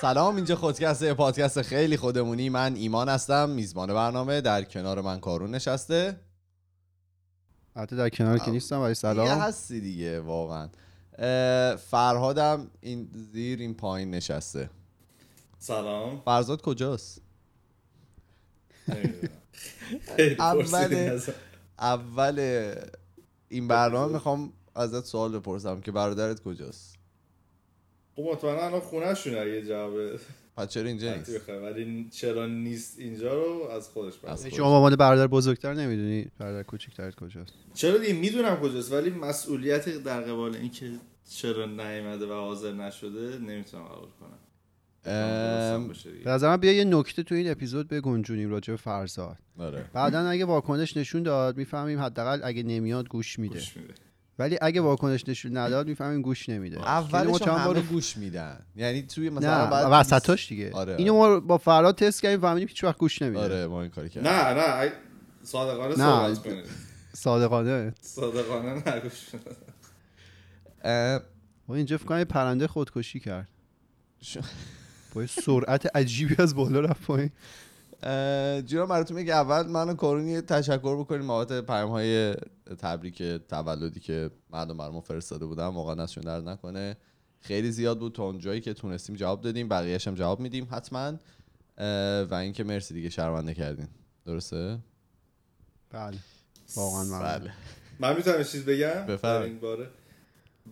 سلام اینجا خودکسته پادکست خیلی خودمونی. من ایمان هستم میزبان برنامه. در کنار من کارون نشسته. البته در کنار که نیستم ولی دیگه سلام هستی دیگه واقعا. فرهادم این زیر این پایین نشسته. سلام. فرزاد کجاست؟ اول-. اول این برنامه می‌خوام ازت سوال بپرسم که برادرت کجاست؟ خب مطمئنا الان خونه شونه اگه جواب. پس چرا اینجا نیست؟ ولی چرا نیست اینجا رو از خودش خودش. شما با عنوان برادر بزرگتر نمی‌دونی؟ برادر کوچیکترت کجاست؟ چرا دیگه؟ می‌دونم کجاست ولی مسئولیت در قبال اینکه چرا نیومده و حاضر نشده نمی‌تونم قبول کنم. دیگه. به نظر بیا یه نکته تو این اپیزود بگنجونیم راجع به فرزاد. آره. بعدا اگه واکنش نشون داد می‌فهمیم حداقل اگه نمیاد گوش میده. گوش میده. ولی اگه واکنش نشون نداد می‌فهمیم گوش نمیده. اولش ما چند همه بار- گوش میدن. یعنی توی مثلا نه بعد وسطاش دیگه. آره، اینو ما با فراد تست کردیم فهمیدیم که هیچ وقت گوش نمیده. آره ما این کاری کردیم. نه نه صادقانه نه. صحبت کنید. صادقانه. صادقانه نگوش میده اه، ما اینجا فکر کنم یه پرنده خودکشی کرد. با یه سرعت عجیبی از بالا رفت پایین. جونم براتون میگه اول من و کارون یه تشکر بکنیم بابت پیام های تبریک تولدی که مردم برامون فرستاده بودن. واقعا نشون درد نکنه. خیلی زیاد بود تا اونجایی که تونستیم جواب دادیم. بقیه‌اش هم جواب میدیم حتما. و اینکه مرسی دیگه شرمنده کردین. درسته؟ بله. واقعا. بله. من می‌تونم یه چیز بگم. در این باره.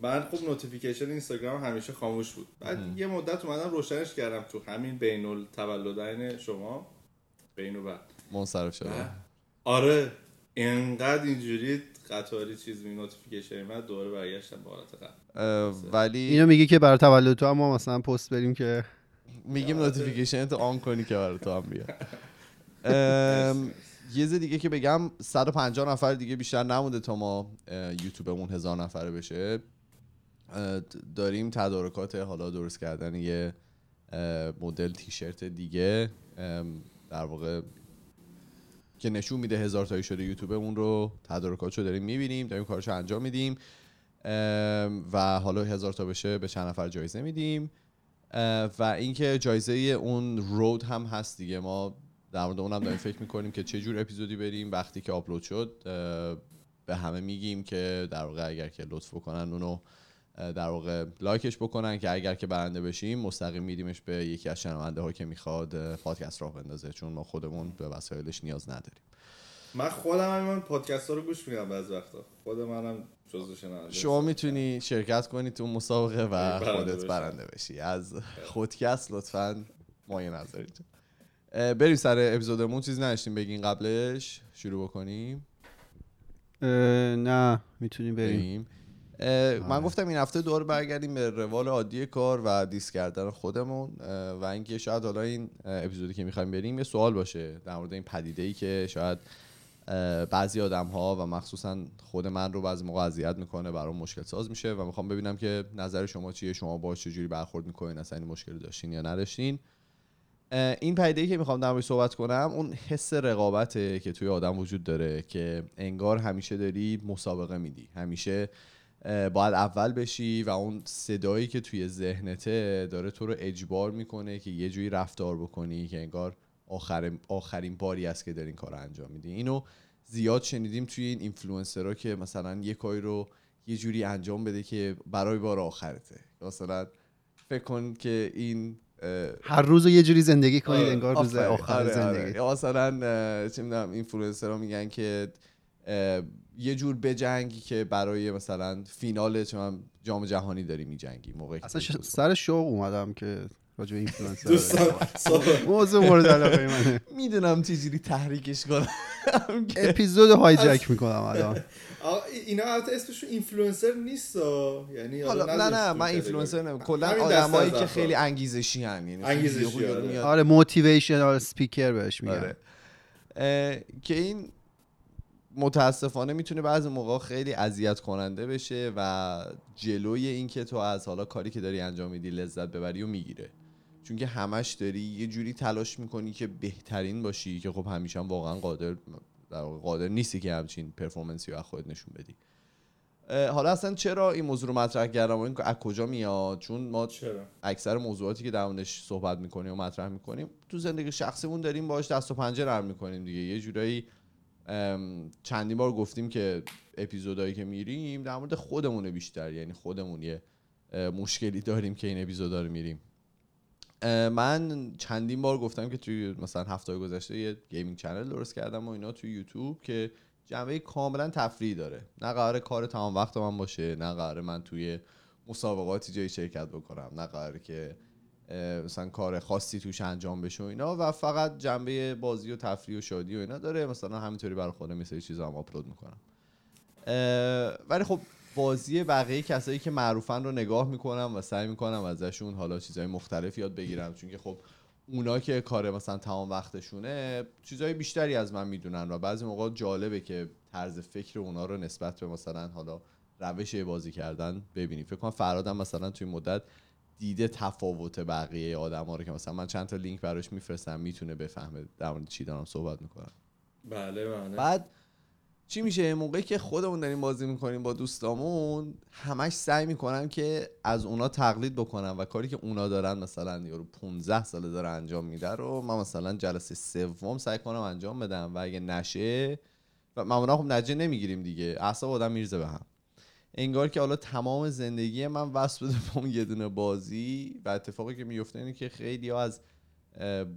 من خب نوتیفیکیشن اینستاگرام همیشه خاموش بود. بعد یه مدت اومدم روشنش کردم تو همین بین التولدین شما. بین و بعد. منصرف شده. آره انقدر اینجوری قطاری چیز می notification من دوباره برگشتم به حالت قبل. ولی اینو میگی که برای تولد تو هم ما مثلا پست بریم که میگیم notification تو on کنی که برای تو هم بیاد. یه دیگه که بگم 150 نفر دیگه بیشتر نمونده تا ما یوتیوبمون هزار نفره بشه. داریم تدارکات حالا درست کردن یه مدل تیشرت دیگه. در واقع که نشون میده هزار تایی شده یوتیوبمون رو تدارکاتشو داریم می‌بینیم داریم کارشو انجام میدیم و حالا هزار تا بشه به چند نفر جایزه میدیم. و اینکه جایزه اون رود هم هست دیگه. ما در مورد اونم داریم فکر می‌کنیم که چه جور اپیزودی بریم. وقتی که آپلود شد به همه میگیم که در واقع اگر که لطف بکنن اونو در واقع لایکش بکنن که اگر که برنده بشیم مستقیم میدیمش به یکی از شنونده ها که می‌خواد پادکست راه بندازه. چون ما خودمون به وسایلش نیاز نداریم. من خودم هم من پادکست ها رو گوش میدم بعض وقتا. خود منم جزو شنونده شما می‌تونی شرکت کنی تو مسابقه و برنده خودت. برنده بشی. از خودکست لطفا مایه نذارید. بریم سر اپیزودمون. چیزی نداشتیم بگین قبلش؟ شروع بکنیم؟ نه می‌تونیم بریم. من گفتم این هفته دور برگردیم به روال عادی کار و دیس کردن خودمون و اینکه شاید حالا این اپیزودی که می‌خوایم بریم یه سوال باشه در مورد این پدیده ای که شاید بعضی آدم ها و مخصوصا خود من رو بعضی موقع اذیت می‌کنه برام مشکل ساز میشه و می‌خوام ببینم که نظر شما چیه شما با چجوری برخورد می‌کنین اصلا این مشکل داشتین یا نداشتین. این پدیده ای که می‌خوام در صحبت کنم اون حس رقابته که توی آدم وجود داره که انگار همیشه داری مسابقه میدی همیشه باید اول بشی و اون صدایی که توی ذهنته داره تو رو اجبار می‌کنه که یه جوری رفتار بکنی که انگار آخر آخرین باری است که داری این کار رو انجام میدی اینو زیاد شنیدیم توی این اینفلوئنسرها که مثلا یه کاری رو یه جوری انجام بده که برای بار آخرته مثلا فکر کن که این هر روز رو یه جوری زندگی کنید آره، انگار روز. آخر آره، آره. زندگی مثلا چه می‌دونم اینفلوئنسرها میگن که یه جور بجنگی که برای مثلا فینال جام جهانی داری میجنگی موقعی که اصلا ش- سر شوق اومدم که راجع به اینفلوئنسر موضوع مورد علاقه منه می‌دونم چجوری تحریکش کنم. اپیزود hijack می‌کنم الان. آقا اینا البته اسمشون اینفلوئنسر نیست یعنی حالا نه نه من اینفلوئنسر نمیگم کلا آدمایی که خیلی انگیزشی ان یعنی انگیزشی، آره. motivational speaker بهش میگن. آره. که این متاسفانه می‌تونه بعضی موقع خیلی اذیت کننده بشه و جلوی این که تو از حالا کاری که داری انجام میدی لذت ببری و می‌گیره. چون که همش داری یه جوری تلاش می‌کنی که بهترین باشی که خب همیشه هم واقعا قادر قادر نیستی که همچین پرفورمنسی رو از خودت نشون بدی. حالا اصلا چرا این موضوع رو مطرح کردم؟ و این از کجا میاد؟ چون ما چرا؟ اکثر موضوعاتی که در موردش صحبت می‌کنیم و مطرح می‌کنیم تو زندگی شخصیمون داریم باش دست و پنجه نرم می‌کنیم دیگه. یه جورایی چندین بار گفتیم که اپیزودهایی که میریم در مورد خودمونه بیشتر یعنی خودمون یه مشکلی داریم که این اپیزودا رو میریم. من چندین بار گفتم که توی مثلا هفته گذشته یه gaming channel درست کردم و اینا توی یوتیوب که جنبه کاملا تفریحی داره. نه قرار کار تمام وقت من باشه نه قرار من توی مسابقاتی جایی شرکت بکنم نه قراره که مثلا کار خاصی توش انجام بشه و اینا. و فقط جنبه بازی و تفریح و شادی و اینا داره. مثلا همینطوری برای خودم یه سری چیزا هم آپلود می‌کنم. ولی خب بازی بقیه کسایی که معروفن رو نگاه می‌کنم و سعی می‌کنم ازشون حالا چیزهای مختلف یاد بگیرم. چون که خب اونا که کار مثلا تمام وقتشونه چیزهای بیشتری از من می‌دونن و بعضی موقع جالبه که طرز فکر اونا رو نسبت به مثلا حالا روش بازی کردن ببینی. فکر کنم فرادم مثلا توی مدت دیده تفاوت بقیه آدم ها رو که مثلا من چند تا لینک براش میفرستم می‌تونه بفهمه در مورد چی دارم صحبت می‌کنم. بله بله. بعد چی میشه؟ موقعی که خودمون داریم بازی می‌کنیم با دوستامون همش سعی می‌کنم که از اونا تقلید بکنم و کاری که اونا دارن مثلا یارو 15 ساله داره انجام میده رو من مثلا جلسه سوم سعی کنم انجام بدم و اگه نشه و معمولا خب نتیجه نمی‌گیریم دیگه اعصاب آدم میرزه به هم. انگار که حالا تمام زندگی من وصل بده به اون یه دونه بازی و اتفاقی که میفته اینه که خیلی ها از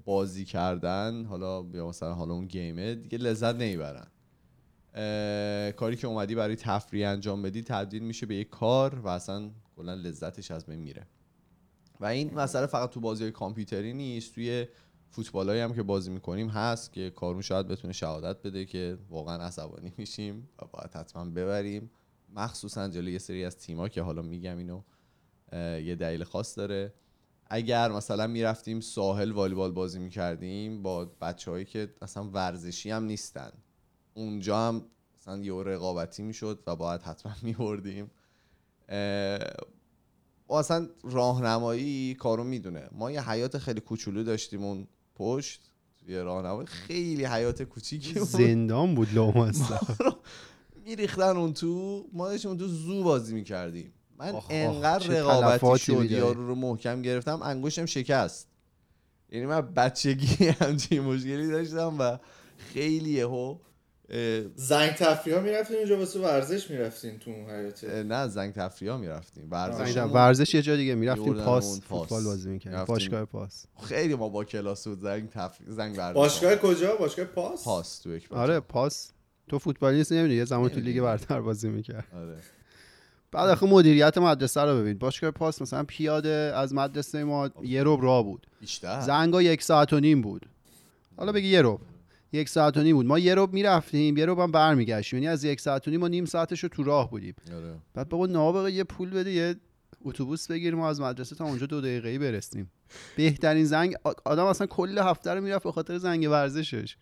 بازی کردن حالا یا مثلا حالا اون گیمه دیگه لذت نمی‌برن. کاری که اومدی برای تفریح انجام بدی تبدیل میشه به یک کار و اصلا کلا لذتش از بین میره. و این مسئله فقط تو بازی کامپیوتری نیست توی فوتبال هم که بازی می‌کنیم هست که کارون شاید بتونه شهادت بده که واقعا عصبانی میشیم و باید حتما ببریم. مخصوصا جلوی یه سری از تیما که حالا میگم اینو یه دلیل خاص داره. اگر مثلا می‌رفتیم ساحل والیبال بازی می‌کردیم با بچههایی که اصلا ورزشی هم نیستن اونجا هم مثلا یه رقابتی می‌شد و باید حتما میبردیم. و اصلا راهنمایی کارو می‌دونه. ما یه حیات خیلی کوچولو داشتیم اون پشت یه راهنمایی خیلی حیات کوچیکی بود. زندان بود لامصب. میریختن اون تو ما داشتیم اون تو زو بازی می‌کردیم. من آخ، انقدر رقابتی شد. یارو رو محکم گرفتم انگشتم شکست. یعنی من بچگی همچین مشکلی داشتم و خیلی یهو اه، زنگ تفریح ها می‌رفتین اونجا واسه ورزش می‌رفتین تو اون حیاته نه زنگ تفریح ها می‌رفتیم. ورزش, ورزش ورزش یه جا دیگه می‌رفتیم پاس. فوتبال بازی می‌کردیم. باشگاه پاس. خیلی ما با کلاس بود زنگ تفریح زنگ ورزش باشگاه کجا؟ باشگاه پاس؟ پاس تو یک آره پاس. تو فوتبالیست نمی‌دونی یه زمان تو لیگ. برتر بازی می‌کرد. آره. بعد آخه مدیریت مدرسه رو ببین. باشگاه پاس مثلا پیاده از مدرسه ما یه روب راه بود. بیشتر؟ زنگا یک ساعت و نیم بود. حالا بگی یه روب یک ساعت و نیم بود. ما یه روب می‌رفتیم یه روب هم برمیگشتیم. یعنی از یک ساعت و نیم ما نیم ساعتش رو تو راه بودیم. آره. بعد بابا نابغه یه پول بده یه اتوبوس بگیریم و از مدرسه تا اونجا دو دقیقه‌ای برسیم. بهترین زنگ آدم اصلا کل هفته رو می‌رفت به خاطر زنگ ورزشش.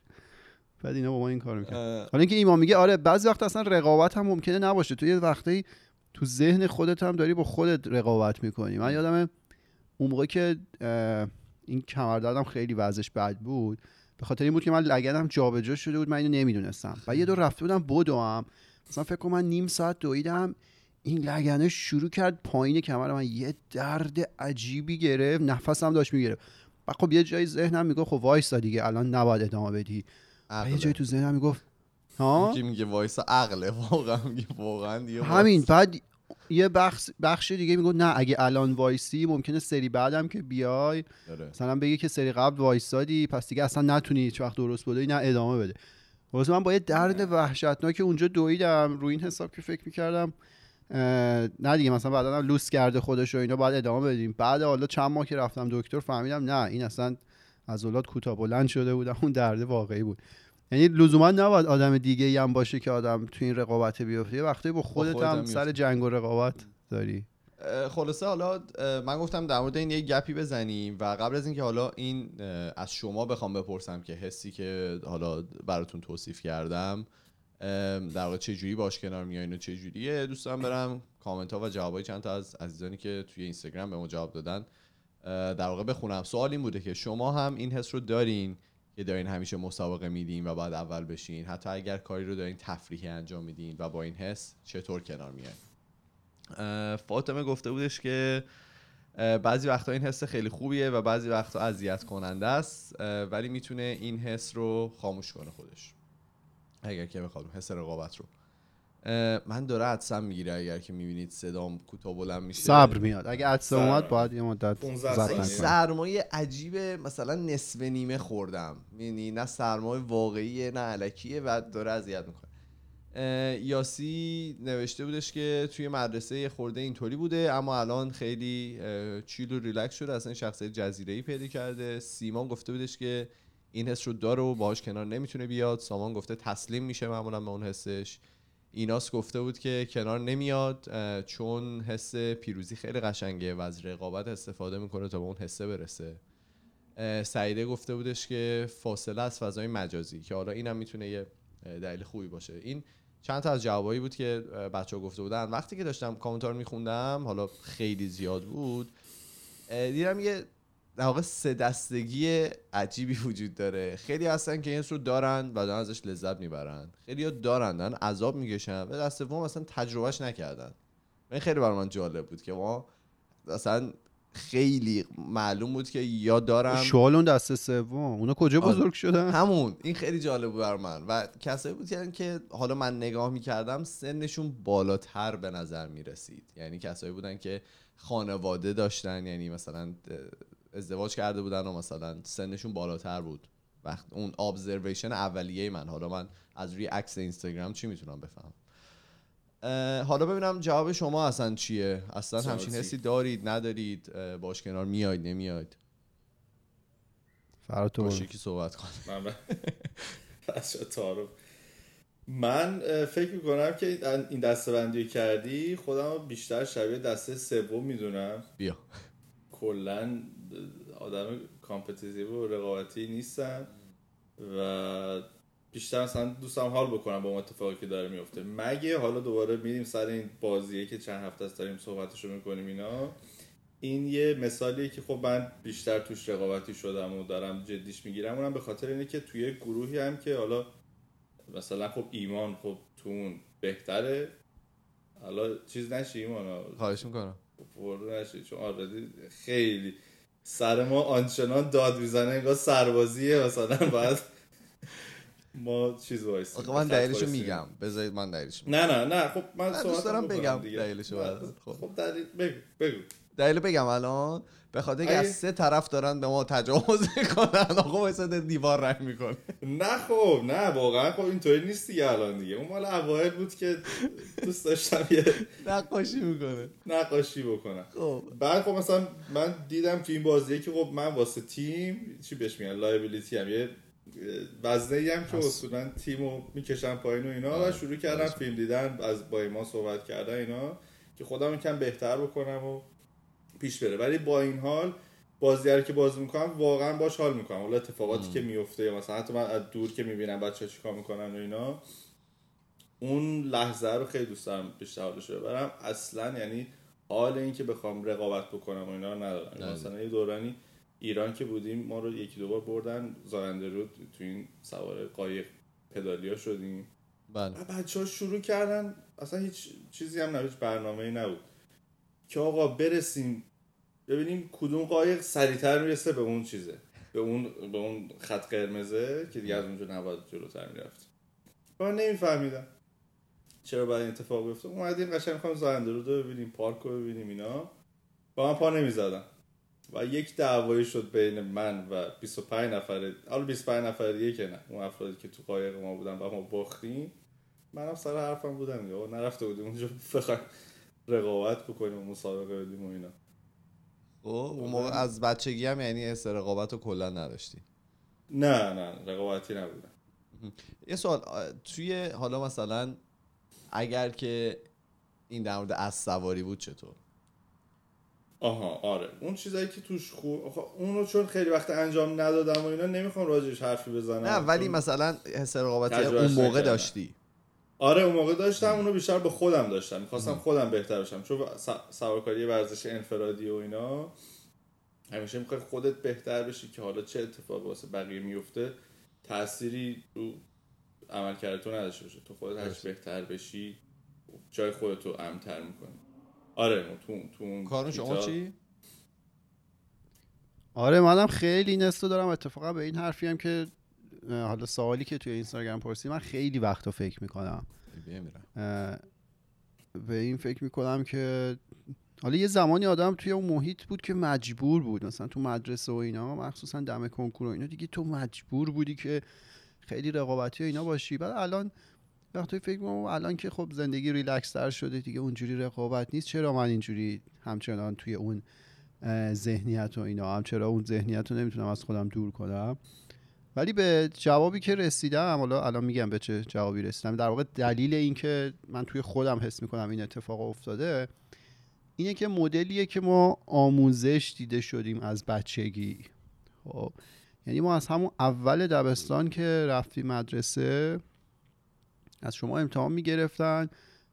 بعد اینا با ما این کار می‌کنن حالا اینکه ایمان میگه آره بعضی وقت اصلا رقابت هم ممکنه نباشه. تو یه وقتی تو ذهن خودت هم داری با خودت رقابت می‌کنی. من یادم اون موقع که این کمردردم خیلی وضعش بد بود به خاطر این بود که من لگنم جابجا شده بود من اینو نمی‌دونستم. و یه دور رفته بودم بدوم مثلا فکر کنم من نیم ساعت دویدم این لگنه شروع کرد پایین کمر من. یه درد عجیبی گرفت نفسم داشت می‌گرفت. و خب یه جایی ذهنم می‌گفت خب وایسا دیگه الان نباید ادامه بدی. یه. جایی تو ذهنم می‌گفت ها که میگه وایسا عقله واقعا میگه واقعا دیگه همین. بعد یه بخش بخش دیگه می‌گفت نه اگه الان وایسی ممکنه سری بعدم که بیای آره. مثلا بگی که سری قبل وایسادی پس دیگه اصلا نتونی هیچ وقت درست بدی نه ادامه بده واسه من با یه درد وحشتناک اونجا دویدم روی این حساب که فکر می‌کردم نه دیگه مثلا بعدا هم لوس کرده خودش و اینا باید ادامه بدیم بعد حالا چند ماه که رفتم دکتر فهمیدم نه این اصلا از اولاد کوتاه بلند شده بودم اون درد واقعی بود یعنی لزوما نباید آدم دیگه ای هم باشه که آدم تو این رقابت بیفته. یه وقتی با خودت خودت هم سر. جنگ و رقابت داری. خلاصه حالا من گفتم در مورد این یه گپی بزنیم و قبل از اینکه حالا این از شما بخوام بپرسم که حسی که حالا براتون توصیف کردم در واقع چه جوری باش کنار میایین و چه جوریه دوست دارم برم کامنت ها و جوابای چند تا از عزیزانی که توی اینستاگرام به ما جواب دادن. در واقع بخونم. سوال این بوده که شما هم این حس رو دارین که دارین همیشه مسابقه میدین و باید اول بشین. حتی اگر کاری رو دارین تفریحی انجام میدین و با این حس چطور کنار میاین؟ فاطمه گفته بودش که بعضی وقتا این حس خیلی خوبیه و بعضی وقتا اذیت کننده است ولی می‌تونه این حس رو خاموش کنه خودش. اگر که بخواد حس رقابت رو. من داره عدسم می‌گیره اگر که می‌بینید صدام کوتاه بلند میشه. صبر میاد. اگه عدسه اومد باید یه مدت سرمایه عجیبه. مثلا نصف نیمه خوردم. یعنی نه سرمایه واقعیه نه علکیه و داره اذیت می‌کنه. یاسی نوشته بودش که توی مدرسه خورده اینطوری بوده اما الان خیلی چیل و ریلکس شده. اصلا شخصیت جزیره ای پیدا کرده. سیمان گفته بودش که این حس رو داره و باهاش کنار نمی‌تونه بیاد. سامان گفته تسلیم میشه معمولا به اون حسش. ایناس گفته بود که کنار نمیاد چون حس پیروزی خیلی قشنگه و از رقابت استفاده می‌کنه تا به اون حسه برسه. سعیده گفته بودش که فاصله از فضای مجازی که حالا اینم می‌تونه یه دلیل خوبی باشه. این چند تا از جوابایی بود که بچه ها گفته بودن. وقتی که داشتم کامنتار میخوندم حالا خیلی زیاد بود دیدم یه در واقع سه دستگی عجیبی وجود داره. خیلی هستن که این رو دارن و دارن ازش لذت می‌برن. خیلی ها دارن دارن عذاب می‌کشن. و دست دوم اصلا تجربهش نکردن. این خیلی برای من جالب بود که ما اصلا خیلی معلوم بود که یا دارم شوال اون دسته سوم. اونا کجا آره. بزرگ شدن؟ همون. این خیلی جالب بود بر من. و کسایی بود که حالا من نگاه می‌کردم سنشون بالاتر به نظر می‌رسید. یعنی کسایی بودن که خانواده داشتن. یعنی مثلا ازدواج کرده بودن و مثلا سنشون بالاتر بود. وقت اون ابزرویشن اولیه من. حالا من از روی عکس اینستاگرام چی می‌تونم بفهم حالا ببینم جواب شما اصلا چیه؟ اصلا همچین حسی دارید ندارید؟ باش کنار میاید نمیاید؟ فرزاد تو یکی صحبت کن. من من فکر می‌کنم که این دسته بندی کردی خودم بیشتر شبیه دسته سوم می‌دونم. بیا. کلا آدم competitive و رقابتی نیستم و بیشتر مثلا دوستم حال بکنم با اون اتفاقی که داره میفته. مگه حالا دوباره میریم سر این بازیه که چند هفته است داریم صحبتشو می‌کنیم اینا؟ این یه مثالیه که خب من بیشتر توش رقابتی شدم و دارم جدیش می‌گیرم. اونم به خاطر اینه که توی گروهی هم که حالا مثلا خب ایمان خب تو اون بهتره. حالا چیز نشی ایمان؟ خواهش می‌کنم. برو نشی چون آردی خیلی سر ما آنچنان داد می‌زنه انگار سربازیه مثلا باید ما چیز وایسیم آخه من دلیلشو میگم. بذارید من دلیلشو نه نه نه خب من دوست دارم بگم دلیلشو خب. خب دلیل بگو بگو. دلیل بگم الان به خاطر اینکه از سه طرف دارن به ما تجاوز می‌کنن. آقا وایساد دیوار رنگ می‌کنه. نه خب نه واقعا خب اینطوری نیست دیگه الان دیگه. اون مال اوایل بود که دوست داشتم یه نقاشی می‌کنه. نقاشی بکنم. خب. بعد خب مثلا من دیدم تو این بازیه که خب من واسه تیم چی بهش میگن لایبیلیتی هم یه وزنه هم که اصولا تیمو می‌کشن پایین و اینا. و. شروع کردم فیلم دیدن از با ما صحبت کردن اینا که خودم کم بهتر بکنم و پیش بره. ولی با این حال بازی که بازی می‌کنم واقعا باش حال می‌کنم. حالا اتفاقاتی که میفته مثلا حتی من از دور که می‌بینم بچه چیکار می‌کنن و اینا اون لحظه رو خیلی دوست دارم بیشتر حالش ببرم. اصلا یعنی حال این که بخوام رقابت بکنم و اینا رو ندارم. مثلا یه دورانی ایران که بودیم ما رو یکی دو بار بردن زاینده رو تو این سوار قایق پدالیا شدیم. بله. بچه ها شروع کردن اصلا هیچ چیزی هم نبود برنامه ای نبود. که آقا برسیم ببینیم کدوم قایق سریعتر می‌رسه به اون چیزه. به اون به اون خط قرمزه که دیگه از اونجا نباید جلوتر می‌رفت. من نمیفهمیدم. چرا باید این اتفاق بیفته؟ اومدیم قشنگ می‌خوام زاینده رو ببینیم پارک رو ببینیم اینا. با من پا نمی‌زدم و یک دعوایی شد بین من و 25 نفر حالا 25 نفر دیگه که نه اون افرادی که تو قایق ما بودن و ما باختیم. منم سر حرفم بودم یا نرفته بودیم اونجا بخوایم رقابت بکنیم و مسابقه بدیم و اینا. خب اون موقع از بچگی هم یعنی حس رقابت رو کلا نداشتی. نه نه رقابتی نبودم. یه سوال توی حالا مثلا اگر که این در مورد از سواری بود چطور؟ آها آره. اون چیزایی که توش خوب اونو چون خیلی وقت انجام ندادم و اینا نمی‌خوام راجعش حرفی بزنم. نه ولی مثلا حس رقابتی اون موقع داشتی. آره اون موقع داشتم اونو بیشتر به خودم داشتم. می‌خواستم خودم بهتر بشم. چون سوارکاری ورزش انفرادی و اینا همیشه می‌خوای خودت بهتر بشی که حالا چه اتفاقی واسه بقیه میفته تأثیری رو عملکردتو نداشته باشه. تو خودت هرچی بهتر بشی جای خودتو امتر می‌کنی. آره تو تو اون کارون شما چی؟ آره منم خیلی نستو دارم. اتفاقا به این حرفی هم که حالا سوالی که توی اینستاگرام پرسی من خیلی وقتا فکر می‌کنم. به این فکر می‌کنم که حالا یه زمانی آدم توی اون محیط بود که مجبور بود مثلا تو مدرسه و اینا مخصوصا دم کنکور و اینا دیگه تو مجبور بودی که خیلی رقابتی و اینا باشی. بعد الان وقتی فکر می‌کنم الان که خب زندگی ریلکس تر شده دیگه اونجوری رقابت نیست چرا من اینجوری همچنان توی اون ذهنیت و اینا هم چرا اون ذهنیت رو نمی‌تونم از خودم دور کنم؟ ولی به جوابی که رسیدم حالا الان میگم به چه جوابی رسیدم در واقع دلیل این که من توی خودم حس می‌کنم این اتفاق افتاده اینه که مدلیه که ما آموزش دیده شدیم از بچگی. خب یعنی ما از همون اول دبستان که رفتیم مدرسه از شما امتحان می‌گرفتن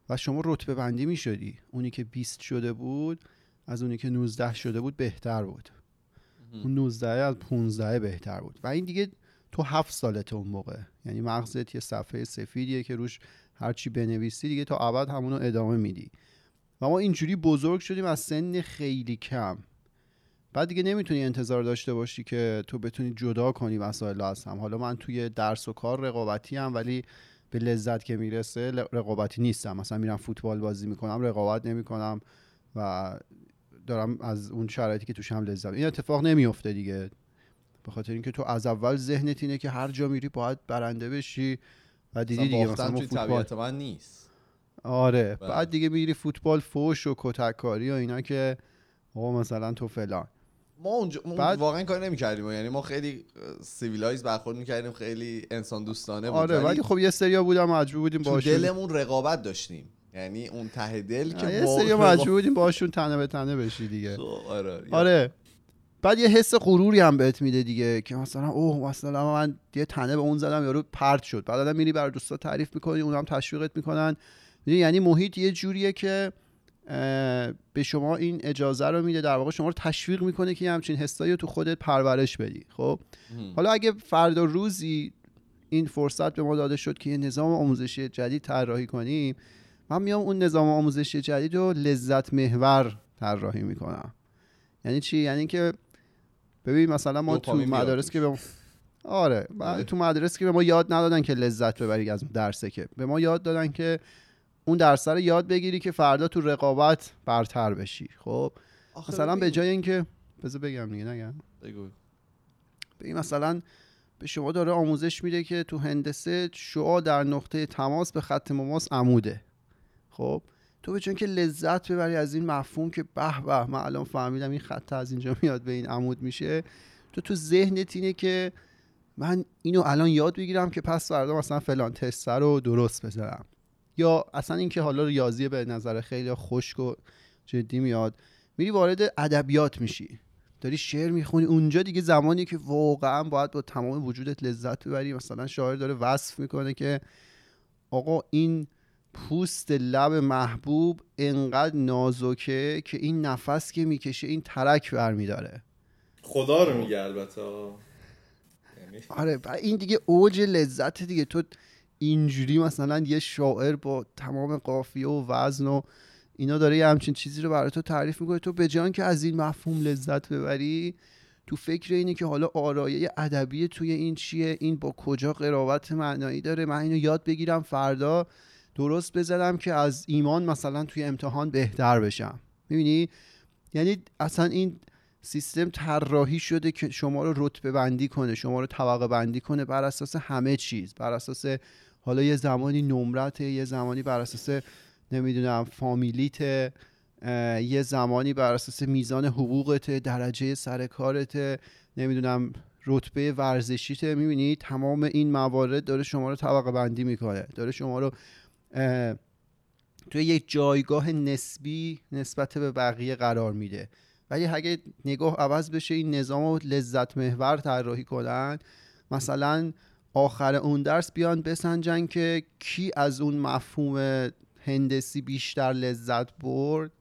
و شما رتبه بندی می‌شدی. اونی که 20 شده بود از اونی که 19 شده بود بهتر بود. اون 19 از 15 بهتر بود. و این دیگه تو هفت سالته اون موقع. یعنی مغزت یه صفحه سفیدیه که روش هرچی بنویسی دیگه تا ابد همونو ادامه میدی. و ما اینجوری بزرگ شدیم از سن خیلی کم. بعد دیگه نمی‌تونی انتظار داشته باشی که تو بتونی جدا کنی رو از هم. حالا من توی درس و کار رقابتی هم ولی به لذت که می‌رسه رقابتی نیستم. مثلا میرم فوتبال بازی می‌کنم رقابت نمی‌کنم و دارم از اون شرایطی که توش هم لذت این اتفاق نمیفته دیگه. به خاطر اینکه تو از اول ذهنت اینه که هر جا میری باید برنده بشی و دیدی دیگه مثلا ما فوتبال من نیست. آره. بله. بعد دیگه میری فوتبال فوش و کتککاری و اینا که آقا مثلا تو فلان. ما اونجا ما بعد- واقعا کار نمی‌کردیم. یعنی ما خیلی civilized برخورد می‌کردیم. خیلی انسان دوستانه بود. آره ولی خب یه سریا بودن مجبور بودیم باشون. دلمون رقابت داشتیم. یعنی اون ته دل که یه رقابت- مجبور بودیم باشون تنه به تنه بشی دیگه. خب، آره آره. بعد یه حس غروری هم بهت میده دیگه که مثلا اوه مثلا من یه تنه به اون زدم یارو پرت شد. بعد آدم میری برا دوستات تعریف می‌کنی اونم هم تشویقت می‌کنن. می‌دونی، یعنی محیط یه جوریه که به شما این اجازه رو میده در واقع شما رو تشویق می‌کنه که همچین حسایی رو تو خودت پرورش بدی. خب؟ هم. حالا اگه فردا روزی این فرصت به ما داده شد که یه نظام آموزشی جدید طراحی کنیم من میام اون نظام آموزشی جدید رو لذت محور طراحی می‌کنم. یعنی چی؟ یعنی که ببین مثلا ما تو مدارس. که به ما آره. بعد تو مدرسه که به ما یاد ندادن که لذت ببری از درسه که. به ما یاد دادن که اون درس رو یاد بگیری که فردا تو رقابت برتر بشی. خب؟ مثلا به جای اینکه بذار بگم دیگه نگم. بگو. ببین مثلا به شما داره آموزش میده که تو هندسه شعاع در نقطه تماس به خط مماس عموده. خب؟ تو به جای که لذت ببری از این مفهوم که به به من الان فهمیدم این خط از اینجا میاد به این عمود میشه. تو تو ذهنت اینه که من اینو الان یاد بگیرم که پس فردا مثلا فلان تست رو درست بذارم. یا اصلا اینکه حالا ریاضی به نظر خیلی خشک و جدی میاد میری وارد ادبیات میشی. داری شعر می‌خونی. اونجا دیگه زمانی که واقعا باید با تمام وجودت لذت ببری. مثلا شاعر داره وصف می‌کنه که آقا این پوست لب محبوب انقدر نازکه که این نفس که می‌کشه این ترک برمیداره. خدا رو میگه البته. یعنی آره و این دیگه اوج لذت دیگه. تو اینجوری مثلا یه شاعر با تمام قافیه و وزن و اینا داره یه همچین چیزی رو برای تو تعریف می‌کنه. تو به جان که از این مفهوم لذت ببری تو فکر اینه که حالا آرایه ادبی توی این چیه؟ این با کجا قرابت معنایی داره؟ من اینو یاد بگیرم فردا. درست بزنم که از ایمان مثلا توی امتحان بهتر بشم. می‌بینی؟ یعنی اصلا این سیستم طراحی شده که شما رو رتبه بندی کنه شما رو طبقه بندی کنه بر اساس همه چیز بر اساس حالا یه زمانی نمرت یه زمانی بر اساس نمی‌دونم فامیلیت یه زمانی بر اساس میزان حقوقت درجه سر کارت نمی‌دونم رتبه ورزشیت. می‌بینی؟ تمام این موارد داره شما رو طبقه بندی می‌کنه داره شما رو توی یک جایگاه نسبی نسبت به بقیه قرار میده. ولی اگه نگاه عوض بشه این نظام رو لذت محور طراحی کنن مثلا آخر اون درس بیان بسنجن که کی از اون مفهوم هندسی بیشتر لذت برد.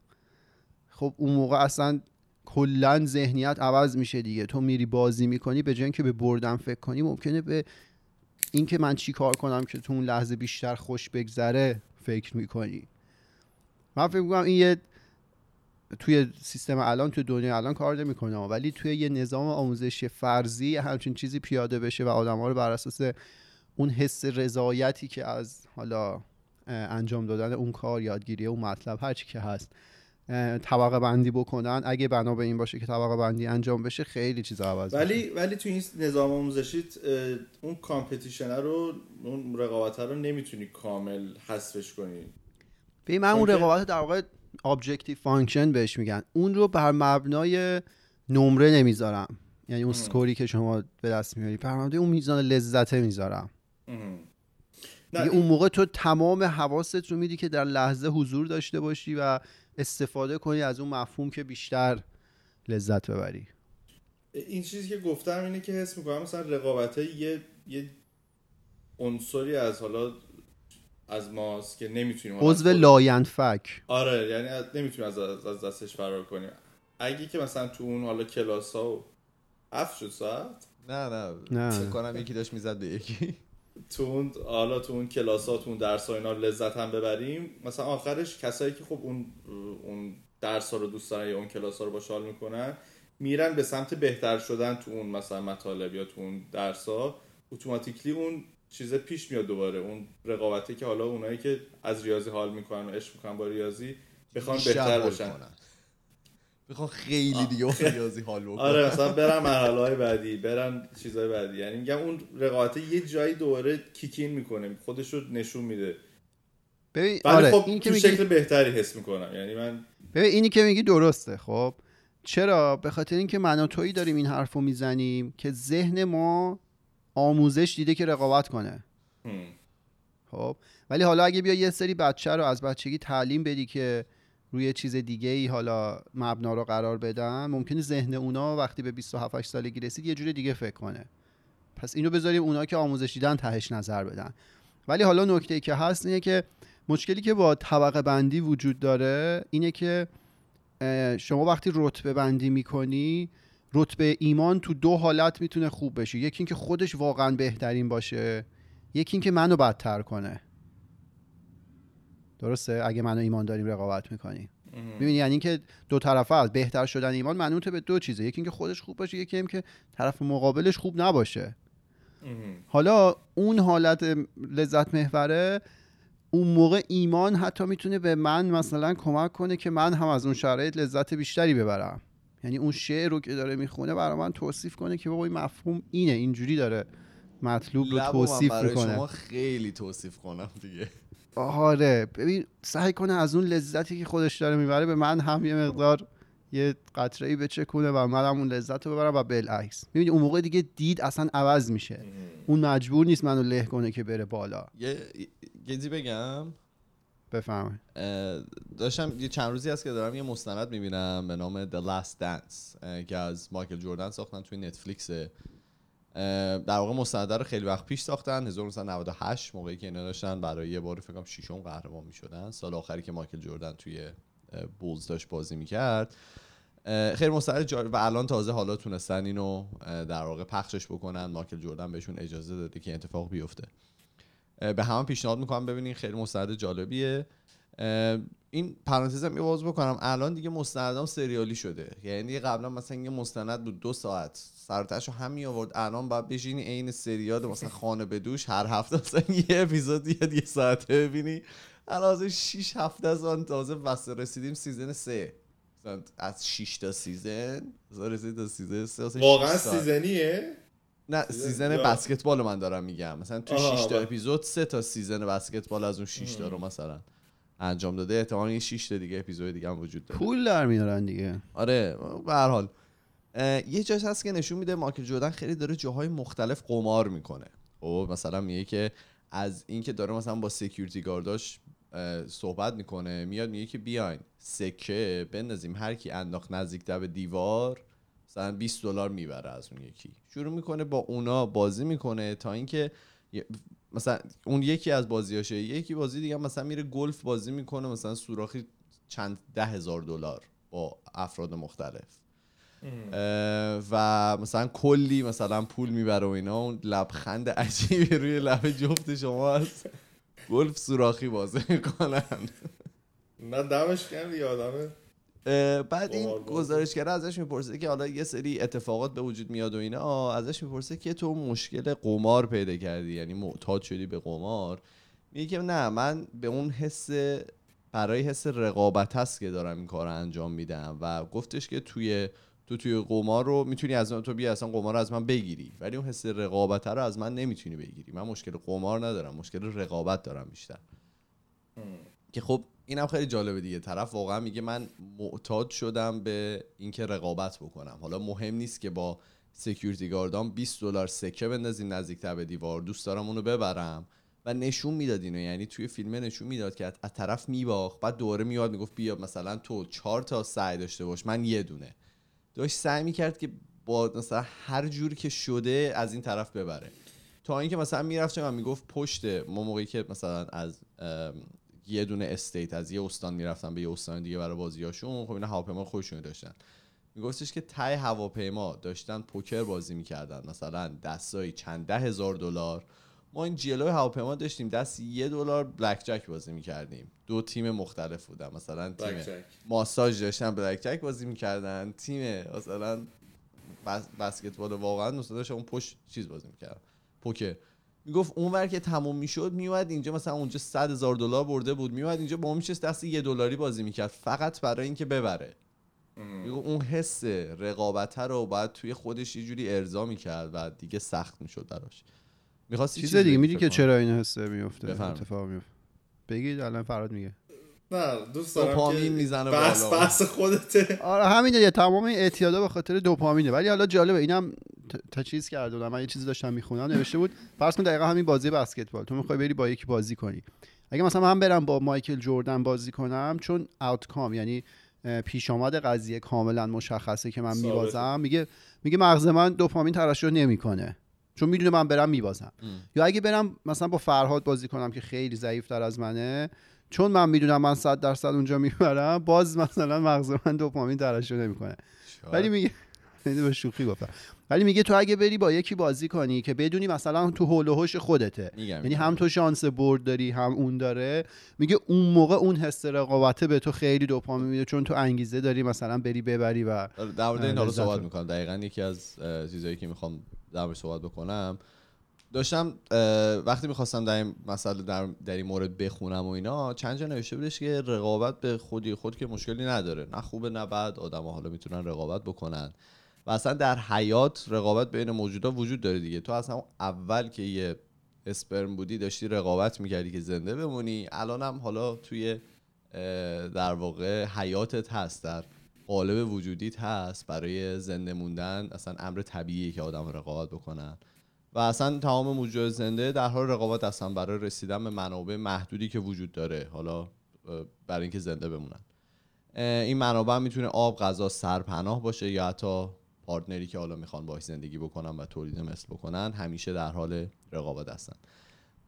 خب اون موقع اصلا کلا ذهنیت عوض میشه دیگه. تو میری بازی می‌کنی به جای اینکه به بردن فکر کنی ممکنه به اینکه من چی کار کنم که تو اون لحظه بیشتر خوش بگذره فکر می‌کنی؟ من فکر می‌کنم این یه توی سیستم الان توی دنیا الان کار نمی‌کنه ولی توی یه نظام آموزشی فرضی همچین چیزی پیاده بشه و آدم ها رو بر اساس اون حس رضایتی که از حالا انجام دادن اون کار یادگیری اون مطلب هر چی که هست طبقه بندی بکنن. اگه بنا به این باشه که طبقه بندی انجام بشه خیلی چیز عوض ولی ولی تو این نظام آموزشی اون competition رو اون رقابت رو نمی‌تونی کامل حذفش کنی. به من اون رقابت در واقع objective function بهش میگن. اون رو بر مبنای نمره نمی‌ذارم. یعنی اون score ی که شما به دست میاری. بر مبنای اون میزان لذته می‌ذارم. اون موقع تو تمام حواست رو میدی که در لحظه حضور داشته باشی و استفاده کنی از اون مفهوم که بیشتر لذت ببری. این چیزی که گفتم اینه که حس می‌کنم مثلا رقابت یه یه عنصری از حالا از ماست که نمی‌تونیم عضو لاینفک آره یعنی نمی‌تونیم از, از دستش فرار کنیم. اگه که مثلا تو اون حالا کلاس ها و هفت شد ساعت؟ نه نه. نه. کنم یکی داشت می‌زد به یکی. تو اون حالا تو اون کلاس ها تو اون درس ها اینا لذت هم ببریم. مثلا آخرش کسایی که خب اون اون درس ها رو دوست دارن یا اون کلاس ها رو با می‌کنن میرن به سمت بهتر شدن تو اون مثلا مطالب یا تو اون درس ها اتوماتیکلی اون چیز پیش میاد دوباره. اون رقابتی که حالا اونایی که از ریاضی حال می‌کنن و عشق می‌کنن با ریاضی بخوان بهتر باشن. بخوان خیلی دیگه ریاضی حال بکنن آره مثلا برن مرحله های بعدی برن چیزهای بعدی. یعنی میگم اون رقابت یه جایی دوباره کیکین می‌کنه خودش رو نشون میده. ببین آره. خب این تو شکل بهتری حس می‌کنم. یعنی من ببین اینی که میگی درسته خب. چرا؟ به خاطر اینکه من تویی داریم این حرفو می‌زنیم که ذهن ما آموزش دیده که رقابت کنه. خب. ولی حالا اگه بیا یه سری بچه رو از بچگی تعلیم بدی که روی چیز دیگه ای حالا مبنا رو قرار بدن ممکنه ذهن اونا وقتی به 27 سالگی رسید یه جور دیگه فکر کنه. پس اینو بذاریم اونا که آموزش دیدن تهش نظر بدن. ولی حالا نکته ای که هست اینه که مشکلی که با طبقه بندی وجود داره اینه که شما وقتی رتبه بندی می‌کنی رتبه ایمان تو دو حالت می‌تونه خوب بشه. یکی اینکه خودش واقعا بهترین باشه یکی اینکه منو بدتر کنه. درسته؟ اگه منو ایمان داریم رقابت می‌کنیم می‌بینی یعنی اینکه دو طرفه از بهتر شدن ایمان منوط به دو چیزه. یکی اینکه خودش خوب باشه یکی اینکه طرف مقابلش خوب نباشه. حالا اون حالت لذت محوره اون موقع ایمان حتی می‌تونه به من مثلا کمک کنه که من هم از اون شرایط لذت بیشتری ببرم. یعنی اون شعر رو که داره می‌خونه برای من توصیف کنه که بابا این مفهوم اینه اینجوری داره مطلوب رو توصیف می‌کنه. شما خیلی توصیف کنم دیگه. آره ببین سعی کنه از اون لذتی که خودش داره می‌بره به من هم یه مقدار یه قطره ای بچکونه و منم اون لذت رو ببرم و بالعکس. می‌بینی اون موقع دیگه دید اصلا عوض میشه. اون مجبور نیست منو له کنه که بره بالا. یه گزی بگم؟ بفهم داشتم یه چند روزی هست که دارم یه مستند می‌بینم به نام The Last Dance که از مایکل جوردن ساختن توی نتفلیکس. در واقع مستند رو خیلی وقت پیش ساختن. 1998 موقعی که اینا داشتن برای یه بار فکر کنم ششم قهرمان می‌شدن. سال آخری که مایکل جوردن توی بولز داشت بازی می‌کرد. خیلی مستند جالب و الان تازه حالا تونستن اینو در واقع پخشش بکنن. مایکل جوردن بهشون اجازه داده که اتفاق بیفته. به همه پیشنهاد می‌کنم ببینین خیلی مستند جالبیه. این پرانتزم یه باز بکنم. الان دیگه مستندام سریالی شده. یعنی قبلا مثلا یه مستند بود دو ساعت. سرتش رو هم آورد. الان باید بشینی عین سریال مثلا خانه به دوش هر هفته مثلا یه اپیزود یه یه ساعت ببینی. الان از 6 هفته از آن تازه واسه رسیدیم season 3 از 6 تا season رسید تا season 3 واقعا season یه؟ نه season بسکتبال من دارم میگم. مثلا تو 6 تا اپیزود 3 تا season بسکتبال از اون 6 تا رو مثلا. انجام داده. احتمال یه 6 تا دیگه اپیزود دیگه هم وجود داره. پول در میارن دیگه. آره به هر حال. یه جاش هست که نشون میده مایکل جردن خیلی داره جاهای مختلف قمار می‌کنه. خب مثلا میگه که از اینکه داره مثلا با سکیوریتی گارداش صحبت می‌کنه میاد میگه که بیاین. سکه بندازیم هر کی انداخت نزدیک به دیوار مثلا 20 دلار می‌بره از اون یکی. شروع می‌کنه با اونا بازی می‌کنه تا اینکه مثلا اون یکی از بازیاشه یکی بازی دیگه مثلا میره گلف بازی می‌کنه مثلا سوراخی چند ده هزار دلار با افراد مختلف. و مثلا کلی مثلا پول می‌بره و اینا اون لبخند عجیبی روی لب جفت شما هست. گلف سوراخی بازی می‌کنن. نه دمش کم یادمه بعد این گزارشگر ازش می‌پرسه که حالا یه سری اتفاقات به وجود میاد و اینا. ازش می‌پرسه که تو مشکل قمار پیدا کردی یعنی معتاد شدی به قمار. میگه که نه من به اون حس برای حس رقابت هست که دارم این کار رو انجام میدم. و گفتش که توی تو توی قمار رو می‌تونی از من تو بیا اصلا قمار رو از من بگیری. ولی اون حس رقابت رو از من نمی‌تونی بگیری. من مشکل قمار ندارم مشکل رقابت دارم بیشتر. که خب اینم خیلی جالبه دیگه. طرف واقعا میگه من معتاد شدم به اینکه رقابت بکنم. حالا مهم نیست که با سکیوریتی گاردان 20 دلار سکه بندازیم نزدیکتر به دیوار دوست دارم اونو ببرم. و نشون می‌داد اینو. یعنی توی فیلم نشون می‌داد که از طرف میباخت بعد دوباره میاد می‌گفت بیا مثلا تو چهار تا سعی داشته باش من یه دونه. داشت سعی می‌کرد که با مثلا هر جور که شده از این طرف ببره. تا اینکه مثلا می‌رفت و می‌گفت؟ پشت ما موقعی که مثلا از یه دونه استیت از یه استان می‌رفتن به یه استان دیگه برای بازیاشون. خب اینا هواپیما خودشون داشتن. میگفتش که تای هواپیما داشتن پوکر بازی می‌کردن. مثلا دستایی چند ده هزار دلار. ما این جلوی هواپیما داشتیم. دست یه دلار بلک جک بازی می‌کردیم. دو تیم مختلف بودن. مثلا تیم ماساژ داشتن بلک جک بازی می‌کردن. تیم مثلا بس بسکتبال واقعا مثلا اون پشت چیز بازی می‌کردن. پوکر. می‌گفت اونور که تموم می‌شد میومد اینجا مثلا اونجا 100 هزار دلار برده بود میومد اینجا با اون دست یه دلاری بازی می‌کرد فقط برای اینکه ببره. اون حس رقابت رو باید توی خودش یه جوری ارضا می‌کرد و دیگه سخت می‌شد براش. می‌خواست چیز دیگه میدی که چرا این حسه میفته اتفاق میفته بگید الان فراد میگه. نه دوست دارم دوپامین می‌زنه بس بس خودته. آره همینه یه تمام اعتیادا به خاطر دوپامینه. ولی حالا جالبه اینم تا چیز کرده من یه چیزی داشتم می‌خونم نوشته بود فرض کن دقیقا همین بازی بسکتبال. تو می‌خوای بری با یکی بازی کنی. اگه مثلا من برم با مایکل جردن بازی کنم چون آوتکام یعنی پیش آمد قضیه کاملا مشخصه که من میبازم. میگه میگه مغز من دوپامین ترشح نمی‌کنه. چون می‌دونه من برم میبازم. یا اگه برم مثلا با فرهاد بازی کنم که خیلی ضعیف تر از منه چون من می‌دونم من صد درصد اونجا می‌برم باز مثلا مغز من دوپامین ترشح نمی‌کنه. ولی میگه به شوخی گفتم. ولی میگه تو اگه بری با یکی بازی کنی که بدونی مثلا تو هول و هوش خودته یعنی هم تو شانس برد داری هم اون داره. میگه اون موقع اون حس رقابته به تو خیلی دوپامین میده چون تو انگیزه داری مثلا بری ببری و آره، در مورد این حالا صحبت می‌کنم. دقیقا یکی از چیزایی که می‌خوام در صحبت بکنم داشتم وقتی می‌خواستم در این مسئله در, در این مورد بخونم و اینا چند جا نوشته بودش که رقابت به خودی خود که مشکلی نداره نه خوبه نه بد آدم حالا می‌تونن رقابت بکنن. و اصلا در حیات رقابت بین موجودات وجود داره دیگه. تو اصلا اول که یه اسپرم بودی داشتی رقابت می‌کردی که زنده بمونی. الان هم حالا توی در واقع حیاتت هست در قالب وجودیت هست. برای زنده موندن اصلا امر طبیعیه که آدم رقابت بکنن. و اصلا تمام موجود زنده در حال رقابت هستن برای رسیدن به منابع محدودی که وجود داره. حالا برای اینکه زنده بمونن. این منابع می‌تونه آب غذا سرپناه باشه یا حتی پارتنری که حالا می‌خوان باش زندگی بکنن و تولید مثل بکنن همیشه در حال رقابت هستن.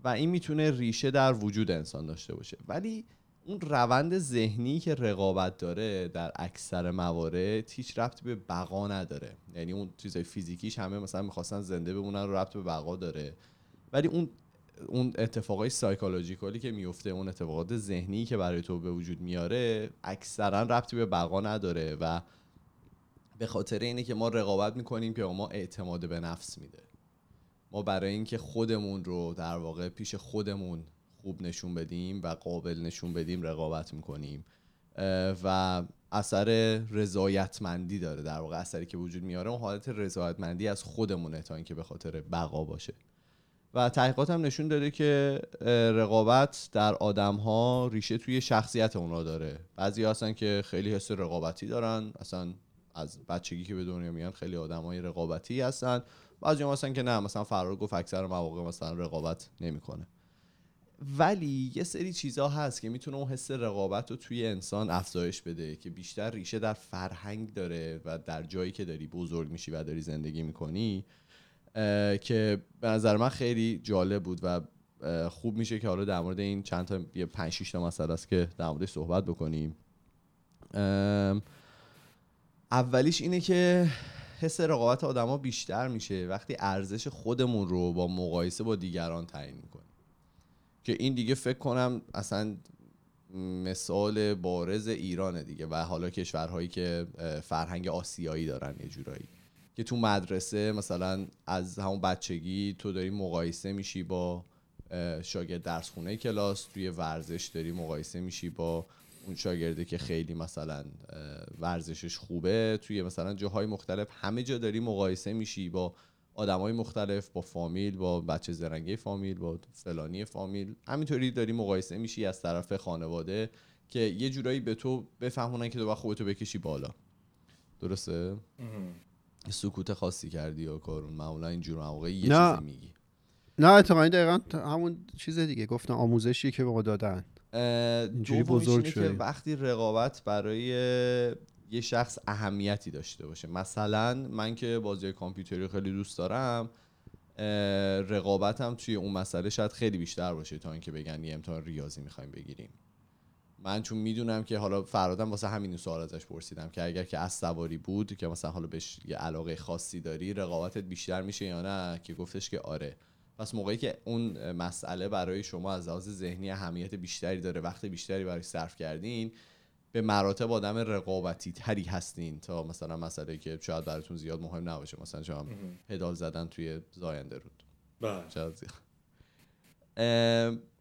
و این می‌تونه ریشه در وجود انسان داشته باشه. ولی اون روند ذهنی که رقابت داره در اکثر موارد هیچ ربطی به بقا نداره. یعنی اون چیزای فیزیکیش همه مثلا می‌خواستن زنده بمونن ربط به بقا داره. ولی اون اون اتفاقای سایکولوژیکالی که میفته اون اتفاقات ذهنی که برای تو به وجود میاره اکثرا ربطی به بقا نداره و به خاطر اینه که ما رقابت می‌کنیم که ما اعتماد به نفس میده. ما برای اینکه خودمون رو در واقع پیش خودمون خوب نشون بدیم و قابل نشون بدیم رقابت می‌کنیم. و اثر رضایتمندی داره در واقع اثری که وجود میاره. اون حالت رضایتمندی از خودمونه تا اینکه به خاطر بقا باشه. و تحقیقات هم نشون داده که رقابت در آدم ها ریشه توی شخصیت اونا داره. بعضی هستن که خیلی حس رقابتی دارن. اصلا از بچگی که به دنیا میان خیلی های رقابتی هستن. بعضی هستن که نه مثلا فرار گفت اکثر مواقع مثلا رقابت نمی‌کنه. ولی یه سری چیزها هست که می‌تونه اون حس رقابت رو توی انسان افزایش بده که بیشتر ریشه در فرهنگ داره و در جایی که داری بزرگ میشی و داری زندگی می‌کنی که به نظر من خیلی جالب بود و خوب میشه که حالا در مورد این چند تا یه 5 6 تا مسئله است که در موردش صحبت بکنیم. اولیش اینه که حس رقابت آدما بیشتر میشه. وقتی ارزش خودمون رو با مقایسه با دیگران تعیین می‌کنیم. که این دیگه فکر کنم اصلا مثال بارز ایرانه دیگه و حالا کشورهایی که فرهنگ آسیایی دارن یه جورایی. که تو مدرسه مثلا از همون بچگی تو داری مقایسه میشی با شاگرد درس خونه کلاس توی ورزش داری مقایسه میشی با اون شاگرده که خیلی مثلا ورزشش خوبه توی مثلا جاهای مختلف همه جا داری مقایسه میشی با آدمای مختلف با فامیل با بچه زرنگی فامیل با فلانی فامیل. همینطوری داری مقایسه میشی از طرف خانواده که یه جورایی به تو بفهمونن که تو با خوبتو بکشی بالا. درسته؟ سکوت خاصی کردی یا کارون. معمولا اینجور موقع یه چیزی میگی. نه اتفاقا دقیقا همون چیز دیگه. گفتم آموزشی که به ما دادن. اینجوری بزرگ شده که وقتی رقابت برای یه شخص اهمیتی داشته باشه. مثلا من که بازی کامپیوتری خیلی دوست دارم رقابتم توی اون مسئله شاید خیلی بیشتر باشه تا اینکه بگن یه امتحان ریاضی می‌خوایم بگیریم. من چون می‌دونم که حالا فرادم واسه همین سوال ازش پرسیدم که اگر که از سواری بود که مثلا حالا بهش یه علاقه خاصی داری رقابتت بیشتر میشه یا نه؟ که گفتش که آره. پس موقعی که اون مسئله برای شما از لحاظ ذهنی اهمیت بیشتری داره وقت بیشتری برای صرف کردین به مراتب آدم رقابتی تری هستین تا مثلا مسئله که شاید براتون زیاد مهم نباشه. مثلا شما پدال زدن توی زاینده رود. بله.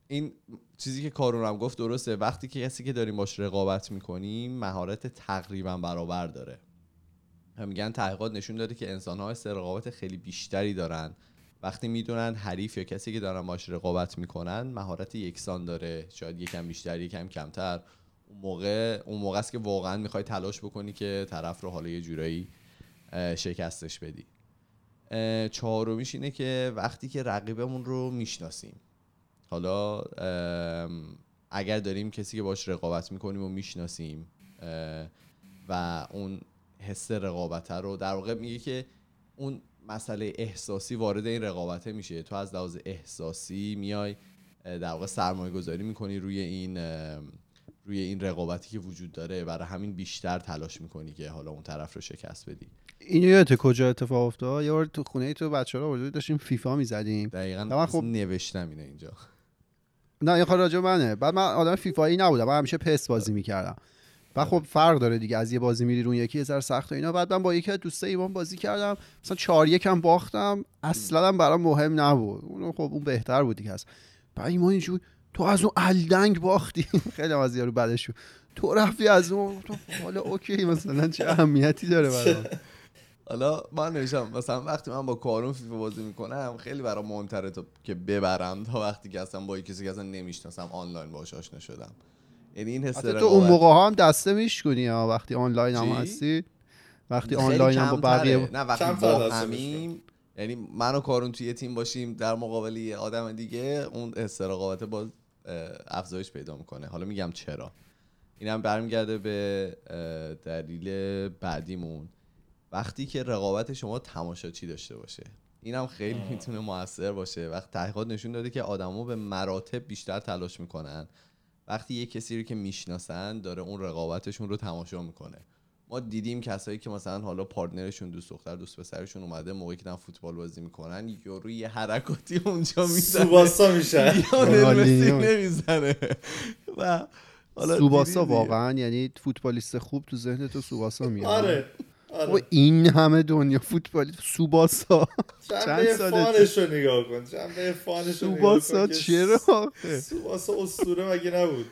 این چیزی که کارون هم گفت درسته. وقتی که کسی که داریم باش رقابت می‌کنیم مهارت تقریبا برابر داره. میگن تحقیقات نشون داده که انسان ها رقابت خیلی بیشتری دارن. وقتی می‌دونن حریف یا کسی که دارن باش رقابت می‌کنن مهارت یکسان داره. شاید یکم بیشتر یکم کمتر. اون موقع اون موقع است که واقعا می‌خوای تلاش بکنی که طرف رو حالا یه جورایی شکستش بدی. چهارمیش اینه که وقتی که رقیبمون رو می‌شناسیم حالا اگر داریم کسی که باش رقابت می‌کنیم و می‌شناسیم و اون حس رقابت رو در واقع میگه که اون مسئله احساسی وارد این رقابته میشه. تو از لحاظ احساسی میای در واقع سرمایه گذاری می‌کنی روی این روی این رقابتی که وجود داره برای همین بیشتر تلاش می‌کنی که حالا اون طرف رو شکست بدی. اینو یادت کجا اتفاق افتاد؟ یه بار تو خونه تو بچه ها داشتیم فیفا می‌زدیم. دقیقاً خب نوشتم اینه اینجا. نه این راجع منه. بعد من آدم فیفایی نبودم من همیشه پس بازی می‌کردم. و خب فرق داره دیگه از یه بازی میری اون یکی یه سخت و اینا. بعد من با یکی از دوستای ایمان بازی کردم مثلا 4 یکم باختم. اصلا برام مهم نبود. اون خب اون بهتر بود دیگه. بعد ایمان اینجور تو از اون الدنگ باختی. خیلی از یارو بعدش تو رفتی از اون تو حالا اوکی مثلا چه اهمیتی داره برام؟ حالا من نوشتم مثلا وقتی من با کارون فیفا بازی می‌کنم خیلی برام مهمتره تا که ببرم تا وقتی که اصلا با کسی که اصلا نمی‌شناسم آنلاین باهاش آشنا شدم. یعنی این حس تو اون موقع هم دسته میشکنی ها وقتی آنلاین هم هستی؟ وقتی آنلاین هم با بقیه نه وقتی با همین یعنی من و کارون توی تیم باشیم در مقابل یه آدم دیگه اون حس رقابت باز افزایش پیدا می‌کنه. حالا میگم چرا. اینم برمیگرده به دلیل بعدیمون. وقتی که رقابت شما تماشاچی داشته باشه. اینم خیلی می‌تونه موثر باشه. وقت تحقیقات نشون داده که آدما به مراتب بیشتر تلاش می‌کنن. وقتی یه کسی رو که می‌شناسن داره اون رقابتشون رو تماشا می‌کنه. ما دیدیم کسایی که مثلا حالا پارتنرشون دوست دختر دوست پسرشون اومده موقعی که فوتبال بازی می‌کنن یارو یه حرکاتی اونجا می‌زنه. سوباسا میشه نمی‌زنه. و سوباسا واقعا یعنی فوتبالیست خوب تو ذهن تو سوباسا میاد. آره آره. این همه دنیا فوتبالی سوباسا. چند فانش رو نگاه کن جنبه فانش رو سوباسا چرا سوباسا اسطوره مگه نبود؟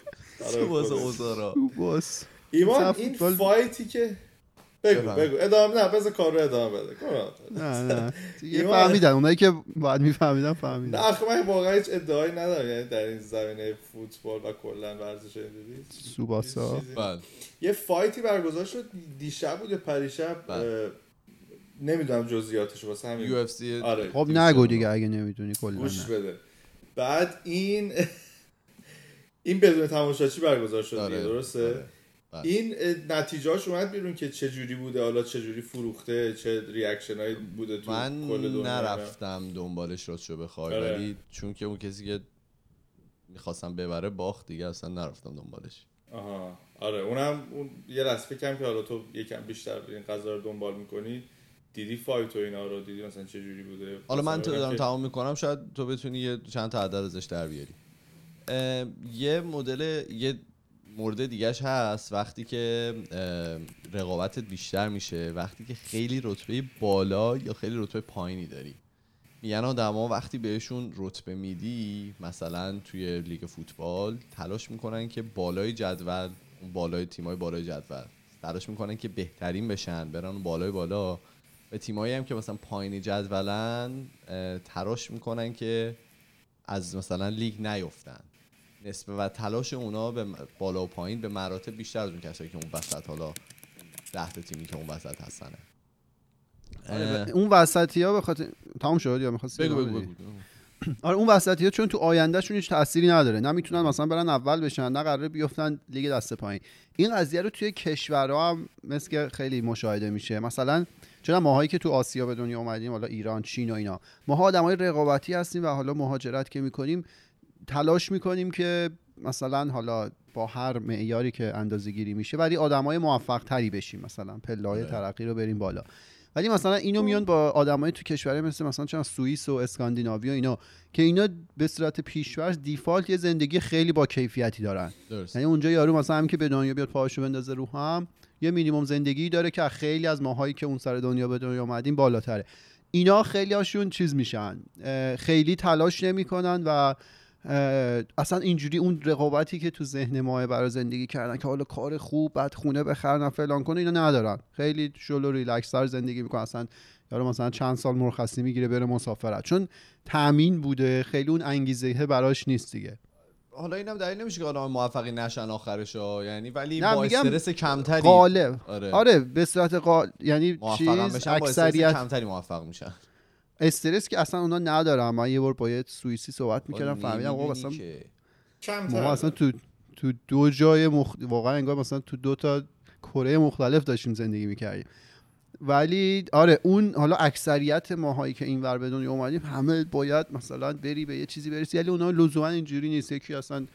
سوباسا اوزارا. سوباس ایمان این فایتی که بگو بگو. ادامه نه بذار کار رو ادامه بده. نه نه. دیگه فهمیدن اونایی که باید میفهمیدن فهمیدن. نه آخه من واقعا هیچ ادعایی ندارم. یعنی در این زمینه فوتبال و کلا ورزش اینجوری سوباسا. بله. یه فایتی برگزار شد. دیشب بود پریشب. نمی‌دونم جزئیاتش واسه همین. UFC آره. خب نگو دیگه اگه نمی‌دونی کلا گوش بده. بعد این این بدون تماشاچی برگزار شد آره. درسته؟ آره. بله. این نتیجهاش اومد بیرون که چه جوری بوده حالا چه جوری فروخته چه reaction هایی بوده تو من کل نرفتم دنبالش راستشو بخوای آره. ولی چون که اون کسی که می‌خواستم ببره باخت دیگه اصلا نرفتم دنبالش. آها. آره اونم اون یه لحظه فکرم که حالا تو یکم بیشتر این قضایا رو دنبال می‌کنی. دیدی فایت و اینا رو؟ دیدی مثلا چه جوری بوده؟ حالا من تو دارم تمام می‌کنم شاید تو بتونی یه چند تا عدد ازش در بیاری. یه مدل یه مورد دیگهش هست وقتی که رقابتت بیشتر میشه وقتی که خیلی رتبه بالا یا خیلی رتبه پایینی داری. میگن آدما وقتی بهشون رتبه میدی مثلا توی لیگ فوتبال تلاش می‌کنن که بالای جدول بالای تیمای بالای جدول تلاش می‌کنن که بهترین بشن برن بالای بالا. به تیمایی هم که مثلا پایین جدولن تلاش می‌کنن که از مثلا لیگ نیفتن. نسبه و تلاش اونا به بالا و پایین به مراتب بیشتر از اون کسایی که اون وسط حالا ده تیمی که اون وسط هستنه اه، اون وسطی ها به خاطر تمام شد یا می‌خواستی بگو بگو؟ بگو آره اون وسطی ها چون تو آیندهشون هیچ تأثیری نداره. نه می‌تونن مثلا برن اول بشن نه قراره بیفتن لیگ دست پایین. این قضیه رو توی کشورها هم مثل که خیلی مشاهده میشه. مثلا چون ماهایی که تو آسیا به دنیا اومدیم حالا ایران چین و اینا. ماها آدمای رقابتی هستیم و حالا مهاجرت که می‌کنیم تلاش می‌کنیم که مثلا حالا با هر معیاری که اندازه گیری میشه ولی آدمای موفق تری بشیم. مثلا پله‌های آره. ترقی رو بریم بالا. ولی مثلا اینو میان با آدمای تو کشورهای مثل مثلا چند سوئیس و اسکاندیناوی و اینا که اینا به صورت پیشورز دیفالت یه زندگی خیلی با کیفیتی دارن. یعنی اونجا یارو مثلا هم که به دنیا بیاد پاهاشو بندازه رو هم یه مینیمم زندگی داره که خیلی از ماهایی که اون سر دنیا به دنیا اومدیم بالاتره. اینا خیلی هاشون چیز میشن خیلی تلاش نمی‌کنن و اصلا اینجوری اون رقابتی که تو ذهن ماه برای زندگی کردن که حالا کار خوب بعد خونه بخرن فلان کنه اینا ندارن. خیلی شل و ریلکس زندگی می‌کنن. اصلا یارو مثلا چند سال مرخصی می‌گیره بره مسافرت. چون تامین بوده خیلی اون انگیزه براش نیست دیگه. حالا اینم دلیل نمیشه که آدم موفقی نشن آخرش یعنی ولی با استرس کمتری. غالب. آره, آره به صورت قال... یعنی چیز اکثریت کمتری موفق میشن. استرس که اصلا اونا ندارن. من یه بار با یه سوئیسی صحبت می‌کردم فهمیدم آقا مثلا ما اصلا تو تو دو جای مخ... واقعا انگار مثلا تو دو تا کره مختلف داشتیم زندگی می‌کردیم. ولی آره اون حالا اکثریت ماهایی که این ور به دنیا اومدیم همه باید مثلا بری به یه چیزی برسی. ولی اونا لزوما اینجوری نیست. یکی اصلا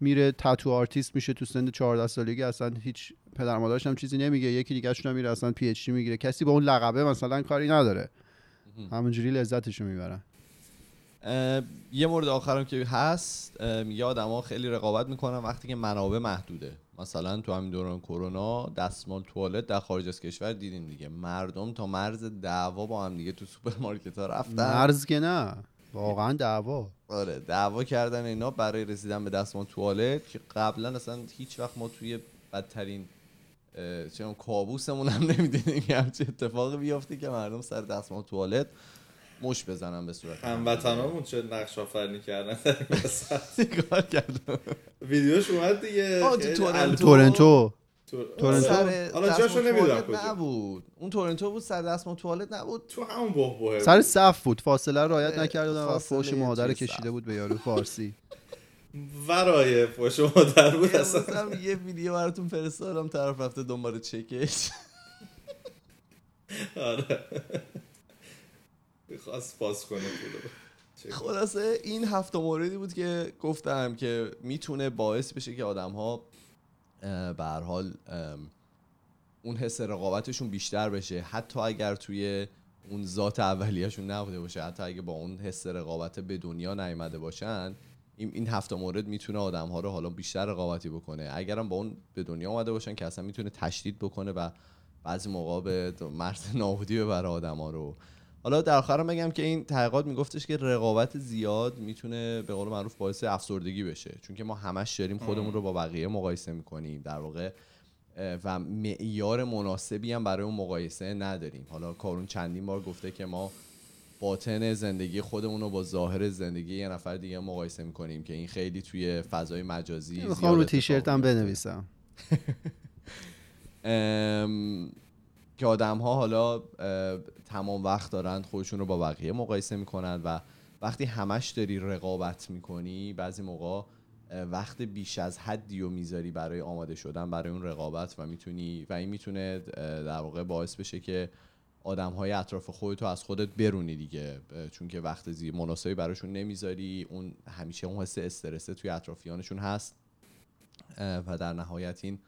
میره tattoo artist میشه تو سن 14 سالگی اصلا هیچ پدر مادرش هم چیزی نمیگه. یکی دیگه هم میره اصلا PhD می‌گیره. کسی با اون لقبه مثلا کاری نداره. همونجوری لذتشو می‌برن یه مورد آخرم که هست میگه آدما خیلی رقابت می‌کنن وقتی که منابع محدوده. مثلا تو همین دوران کرونا دستمال توالت در خارج از کشور دیدیم دیگه. مردم تا مرز دعوا با هم دیگه تو سوپرمارکت ها رفتن. مرز که نه واقعا دعوا. آره دعوا کردن اینا برای رسیدن به دستمال توالت که قبلا اصلا هیچ وقت ما توی بدترین می‌دونم، کابوسمون هم نمی‌دیدیم که همچین اتفاقی بیفته که مردم سر دستمال توالت مش بزنن به صورت هموطنامون چه نقش آفرینی کردن. کار کردم؟ ویدیوش اومد دیگه. تورنتو. تورنتو. تو- تورنتو. آره. حالا جاشو نمی‌دونم کجا. نبود. اون تورنتو بود سر دستمال توالت نبود. تو همون بهبهه سر صف بود. فاصله رو رعایت نکرده بودن و فوش مادر کشیده. بود به یارو فارسی. ورای فوش مادر بود اصلا. یه ویدیو براتون فرستادم طرف رفته دنبال چکش. آره. خواست پاس کنه پولو. خلاصه این هفته موردی بود که گفتم که می‌تونه باعث بشه که آدم ها به حال اون حس رقابتشون بیشتر بشه. حتی اگر توی اون ذات اولیهشون نبوده باشه حتی اگه با اون حس رقابت به دنیا نیامده باشن این این هفته مورد می‌تونه آدم ها رو حالا بیشتر رقابتی بکنه. اگرم با اون به دنیا اومده باشن که اصلا می‌تونه تشدید بکنه و بعضی موقع به مرز نابودی ببره آدم ها رو. حالا در آخرم بگم که این تحقیقات میگفتش که رقابت زیاد می‌تونه به قول معروف باعث افسردگی بشه. چون که ما همش داریم خودمون رو با بقیه مقایسه می‌کنیم. در واقع و معیار مناسبی هم برای اون مقایسه نداریم. حالا کارون چندین بار گفته که ما باطن زندگی خودمون رو با ظاهر زندگی یه نفر دیگه مقایسه می‌کنیم که این خیلی توی فضای مجازی می‌خوام رو تیشرتم میفته. بنویسم ام، که آدم ها حالا تمام وقت دارن خودشون رو با بقیه مقایسه می‌کنن و وقتی همش داری رقابت می‌کنی بعضی موقع وقت بیش از حدی رو می‌ذاری برای آماده شدن برای اون رقابت و می‌تونی و این می‌تونه در واقع باعث بشه که آدم های اطراف خودتو از خودت برونی دیگه چون که وقت زی مناسبی براشون نمی‌ذاری. اون همیشه اون حس استرسه توی اطرافیانشون هست. و در نهایت این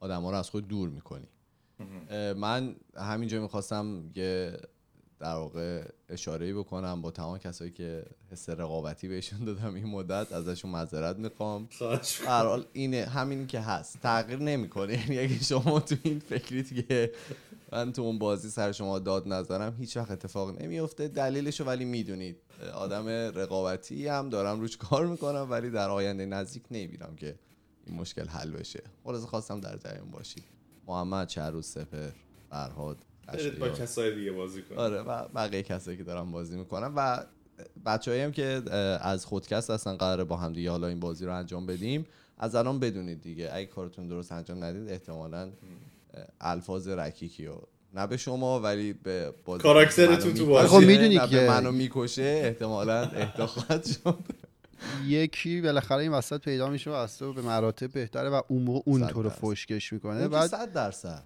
آدم ها رو از خود دور می‌کنی. من همینجا می‌خواستم که در واقع اشاره بکنم با تمام کسایی که حس رقابتی بهشون دادم این مدت ازشون معذرت می‌خوام. هر حال اینه همین که هست. تغییر نمی‌کنه. یعنی اگه شما تو این فکریت که من تو اون بازی سر شما داد نظرم هیچ وقت اتفاق نمیفته دلیلشو ولی می‌دونید. آدم رقابتی هم دارم روش کار می‌کنم ولی در آینده نزدیک نمی‌بینم که این مشکل حل بشه. خلاص خواستم در جریان باشید محمد چهروز سپر فرهاد با کسای دیگه بازی کنم آره و بقیه کسایی که دارم بازی می‌کنم. و بچه‌ای هم که از خودکست هستن قراره با هم دیگه حالا این بازی رو انجام بدیم. از الان بدونید دیگه. اگه کارتون درست انجام ندید احتمالا الفاظ رکیکی و نه به شما ولی به بازی کاراکترتون تو بازی. خب می‌دونی که منو می‌کشه احتمالا اهدا خواهد شد یکی بالاخره این وسط پیدا میشه و از تو به مراتب بهتره و اون موقع اون تو رو فشکش می‌کنه. بعد 100 درصد.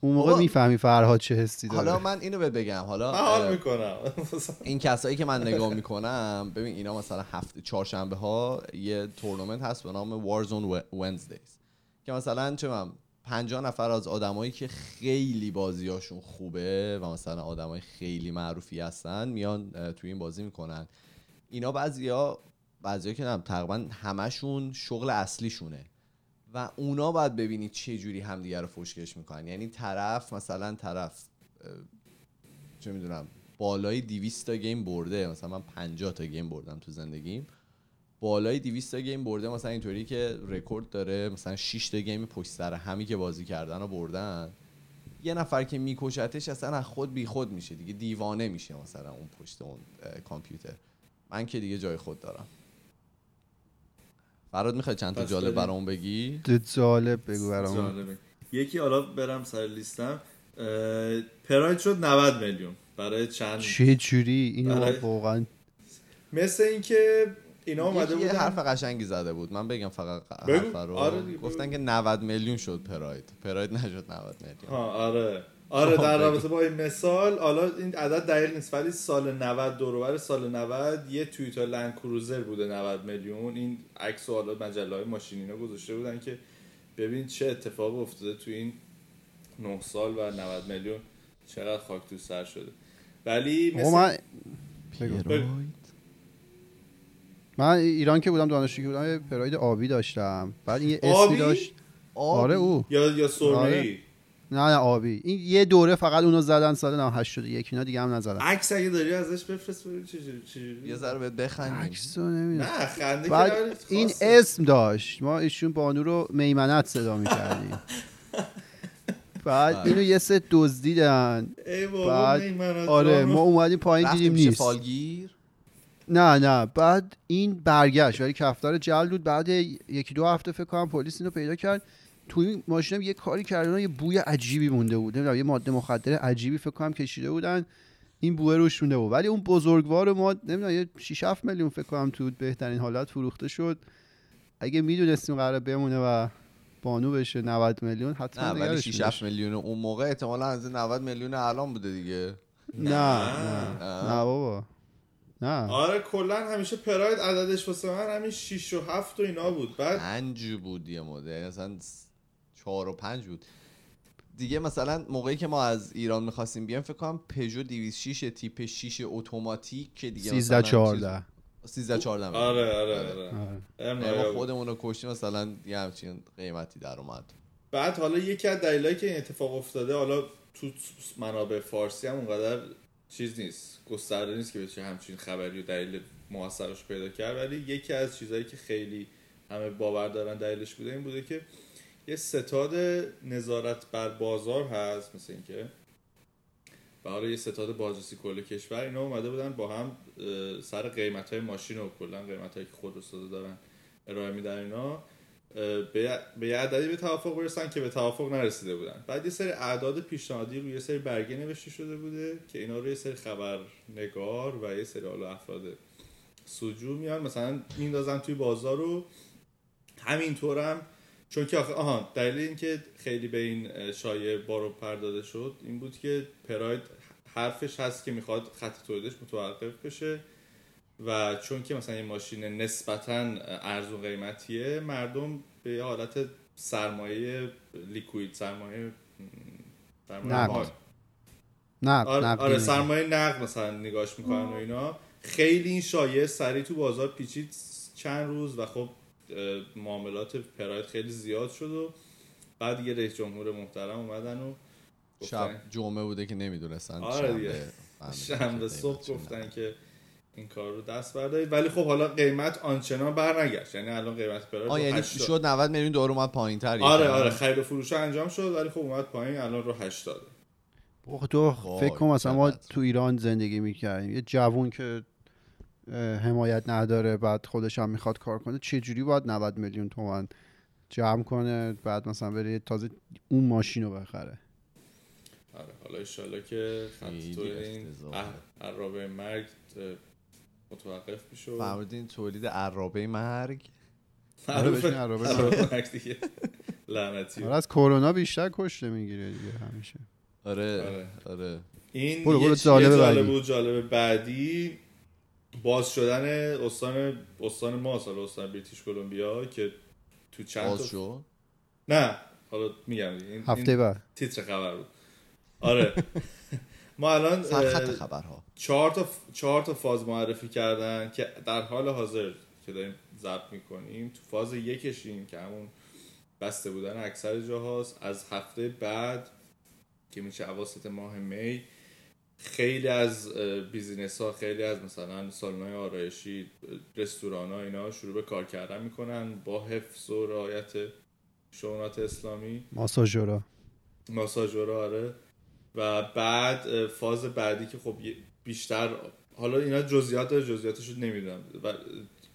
اون موقع می‌فهمی فرهاد چه حسی داره. حالا من اینو بگم حالا حال می‌کنم. این کسایی که من نگاه می‌کنم ببین اینا مثلا هفته چهارشنبه ها یه تورنمنت هست به نام وارزون ونزدیز که مثلا چه من 50 نفر از آدمایی که خیلی بازیاشون خوبه و مثلا آدمای خیلی معروفی هستن میان تو این بازی می‌کنن. اینا بعضیا بعضیا که نم تقریبا همشون شغل اصلیشونه و اونا باید ببینید چه جوری همدیگه رو فشکش می‌کنن. یعنی طرف مثلا طرف چه می‌دونم بالای 200 تا game برده. مثلا من 50 تا game بردم تو زندگیم. بالای 200 تا game برده مثلا اینطوری که رکورد داره مثلا 6 تا game پشت سر همی که بازی کردن و بردن. یه نفر که میکشتش اصلا از خود بی خود میشه دیگه دیوانه میشه مثلا اون پشت اون کامپیوتر. من که دیگه جای خود دارم. فراد می‌خوای چند تا جالب برام بگی؟ جالب بگو برام یکی حالا برم سر لیستم. پراید شد 90 میلیون. برای چند؟ چه جوری؟ این واقعا مثل اینکه اینا اومده بودن. یه حرف قشنگی زده بود. من بگم فقط حرف رو. آره گفتن که 90 میلیون شد پراید. پراید نشد 90 میلیون. آره. آره در رابطه با این مثال حالا این عدد دقیق نیست ولی سال 90 دوروبر سال 90 یه تویوتا لند کروزر بوده 90 میلیون. این عکس و حالا مجله های ماشین اینا گذاشته بودن که ببین چه اتفاق افتاده تو این 9 سال و 90 میلیون چقدر خاک تو سر شده. ولی مثل... من... من ایران که بودم دانشجو که بودم پراید آبی داشتم. بعد این یه اسمی داشت. آبی؟ آره او. یا یا سرمه‌ای؟ آره. نه نه آبی. این یه دوره فقط اونو زدن سال 81 اینا دیگه هم نزدن. عکس اگه داری ازش بفرست چجوری یه ذره بهت بخندیم. عکسو نمی‌دونم. نه خنده بعد این اسم داشت. ما ایشون بانو رو میمنت صدا می‌کردیم. بعد اینو یه سه دزدیدن. بعد آره ما اومدیم پایین دیدیم نیست. فالگیر؟ نه نه بعد این برگشت ولی کفتار جلد بود. بعد یکی دو هفته فکر کنم پلیس اینو پیدا کرد. توی ماشینم یه کاری کردن یه بوی عجیبی مونده بود. نمی‌دونم یه ماده مخدر عجیبی فکر کنم کشیده بودن. این بوه روش مونده بود. ولی اون بزرگوار ما نمی‌دونم یه 6 7 میلیون فکر کنم تو بهترین حالت فروخته شد. اگه می‌دونستیم قرار بمونه و بانو بشه 90 میلیون حتما نه ولی 6 7 میلیون اون موقع احتمالاً از 90 میلیون الان بوده دیگه. نه نه. نه بابا. نه. آره کلا همیشه پراید عددش واسه من همین 6 و 7 و اینا بود. بعد 5 بود یه مدل مثلا چهار و پنج بود. دیگه مثلا موقعی که ما از ایران می‌خواستیم بیایم فکر کنم پژو 206 تیپ 6 اتوماتیک که دیگه 13 14 13 14 آره آره آره, آره. ما خودمون رو کشتیم مثلا یه همچین قیمتی در اومد. بعد حالا یکی از دلایلی که این اتفاق افتاده حالا تو منابع فارسی هم اونقدر چیز نیست. گسترده نیست که بشه همچین خبری و دلیل موثرش پیدا کرد. ولی یکی از چیزهایی که خیلی همه باور دارن دلیلش بوده این بوده که یه ستاد نظارت بر بازار هست مثل اینکه حالا یه ستاد بازرسی کل کشور. اینا اومده بودن با هم سر قیمت های ماشین و کلا قیمت هایی که خود استاده دارن ارائه میدن اینا. به یه عددی به توافق برسن که به توافق نرسیده بودن. بعد یه سری اعداد پیشنهادی روی یه سری برگه نوشته شده بوده که اینا رو یه سری خبرنگار و یه سری حالا افراد سجو میان. مثلا میندازن توی بازار رو همینطورم چون که آخه آها دلیل اینکه خیلی به این شایعه بارو پرداده شد این بود که پراید حرفش هست که می‌خواد خط تولیدش متوقف بشه. و چون که مثلا یه ماشین نسبتا ارزون قیمتیه مردم به یه حالت سرمایه لیکوید سرمایه سرمایه نقد. نه آره, آره. سرمایه نقد مثلا نگاش می‌کنن و اینا خیلی این شایعه سریع تو بازار پیچید چند روز و خب معاملات پراید خیلی زیاد شد و بعد دیگه رئیس جمهور محترم اومدن و شب جمعه بوده که نمی‌دونستن آره دیگه. شنبه صبح گفتن که این کار رو دست بردارید. ولی خب حالا قیمت آنچنان بر نگشت یعنی الان قیمت پراید آه رو یعنی 80 شد 90 میلیون دلار اومد پایین تر آره آره خرید و فروش انجام شد ولی خب اومد پایین الان رو 80 بابا تو فکر کن مثلا ما. تو ایران زندگی می‌کردیم. یه جوون که حمایت نداره بعد خودش هم می‌خواد کار کنه چه جوری باید 90 میلیون تومن جمع کنه؟ بعد مثلا بره تازه اون ماشین رو بخره. آره حالا انشالله که خط تو این عرابه مرگ متوقف میشه و- فرمودین تولید عرابه مرگ. آره، بهش میگن عرابه عرابه مرگ دیگه. لعنتی. آره از کرونا بیشتر کشته می‌گیره دیگه همیشه. آره آره. آره. این برو، برو، یه جالب. بود جالب بعدی باز شدن استان استان ما حالا استان بریتیش کلمبیا که تو چند باز شد؟ نه حالا میگم این, هفته این بعد. تیتر خبر بود. آره. ما الان سرخط خبرها. چهار تا چهار تا فاز معرفی کردن که در حال حاضر که داریم ضبط می‌کنیم تو فاز یکشیم که همون بسته بودن اکثر جاهاست. از هفته بعد که میشه اواسط ماه می خیلی از بیزینس ها خیلی از مثلا سالن های آرایشی رستوران ها اینا شروع به کار کردن می‌کنن با حفظ و رعایت شونات اسلامی. ماساژورا. ماساژورا آره. و بعد فاز بعدی که خب بیشتر حالا اینا جزئیات داره جزئیاتش رو نمی‌دونم و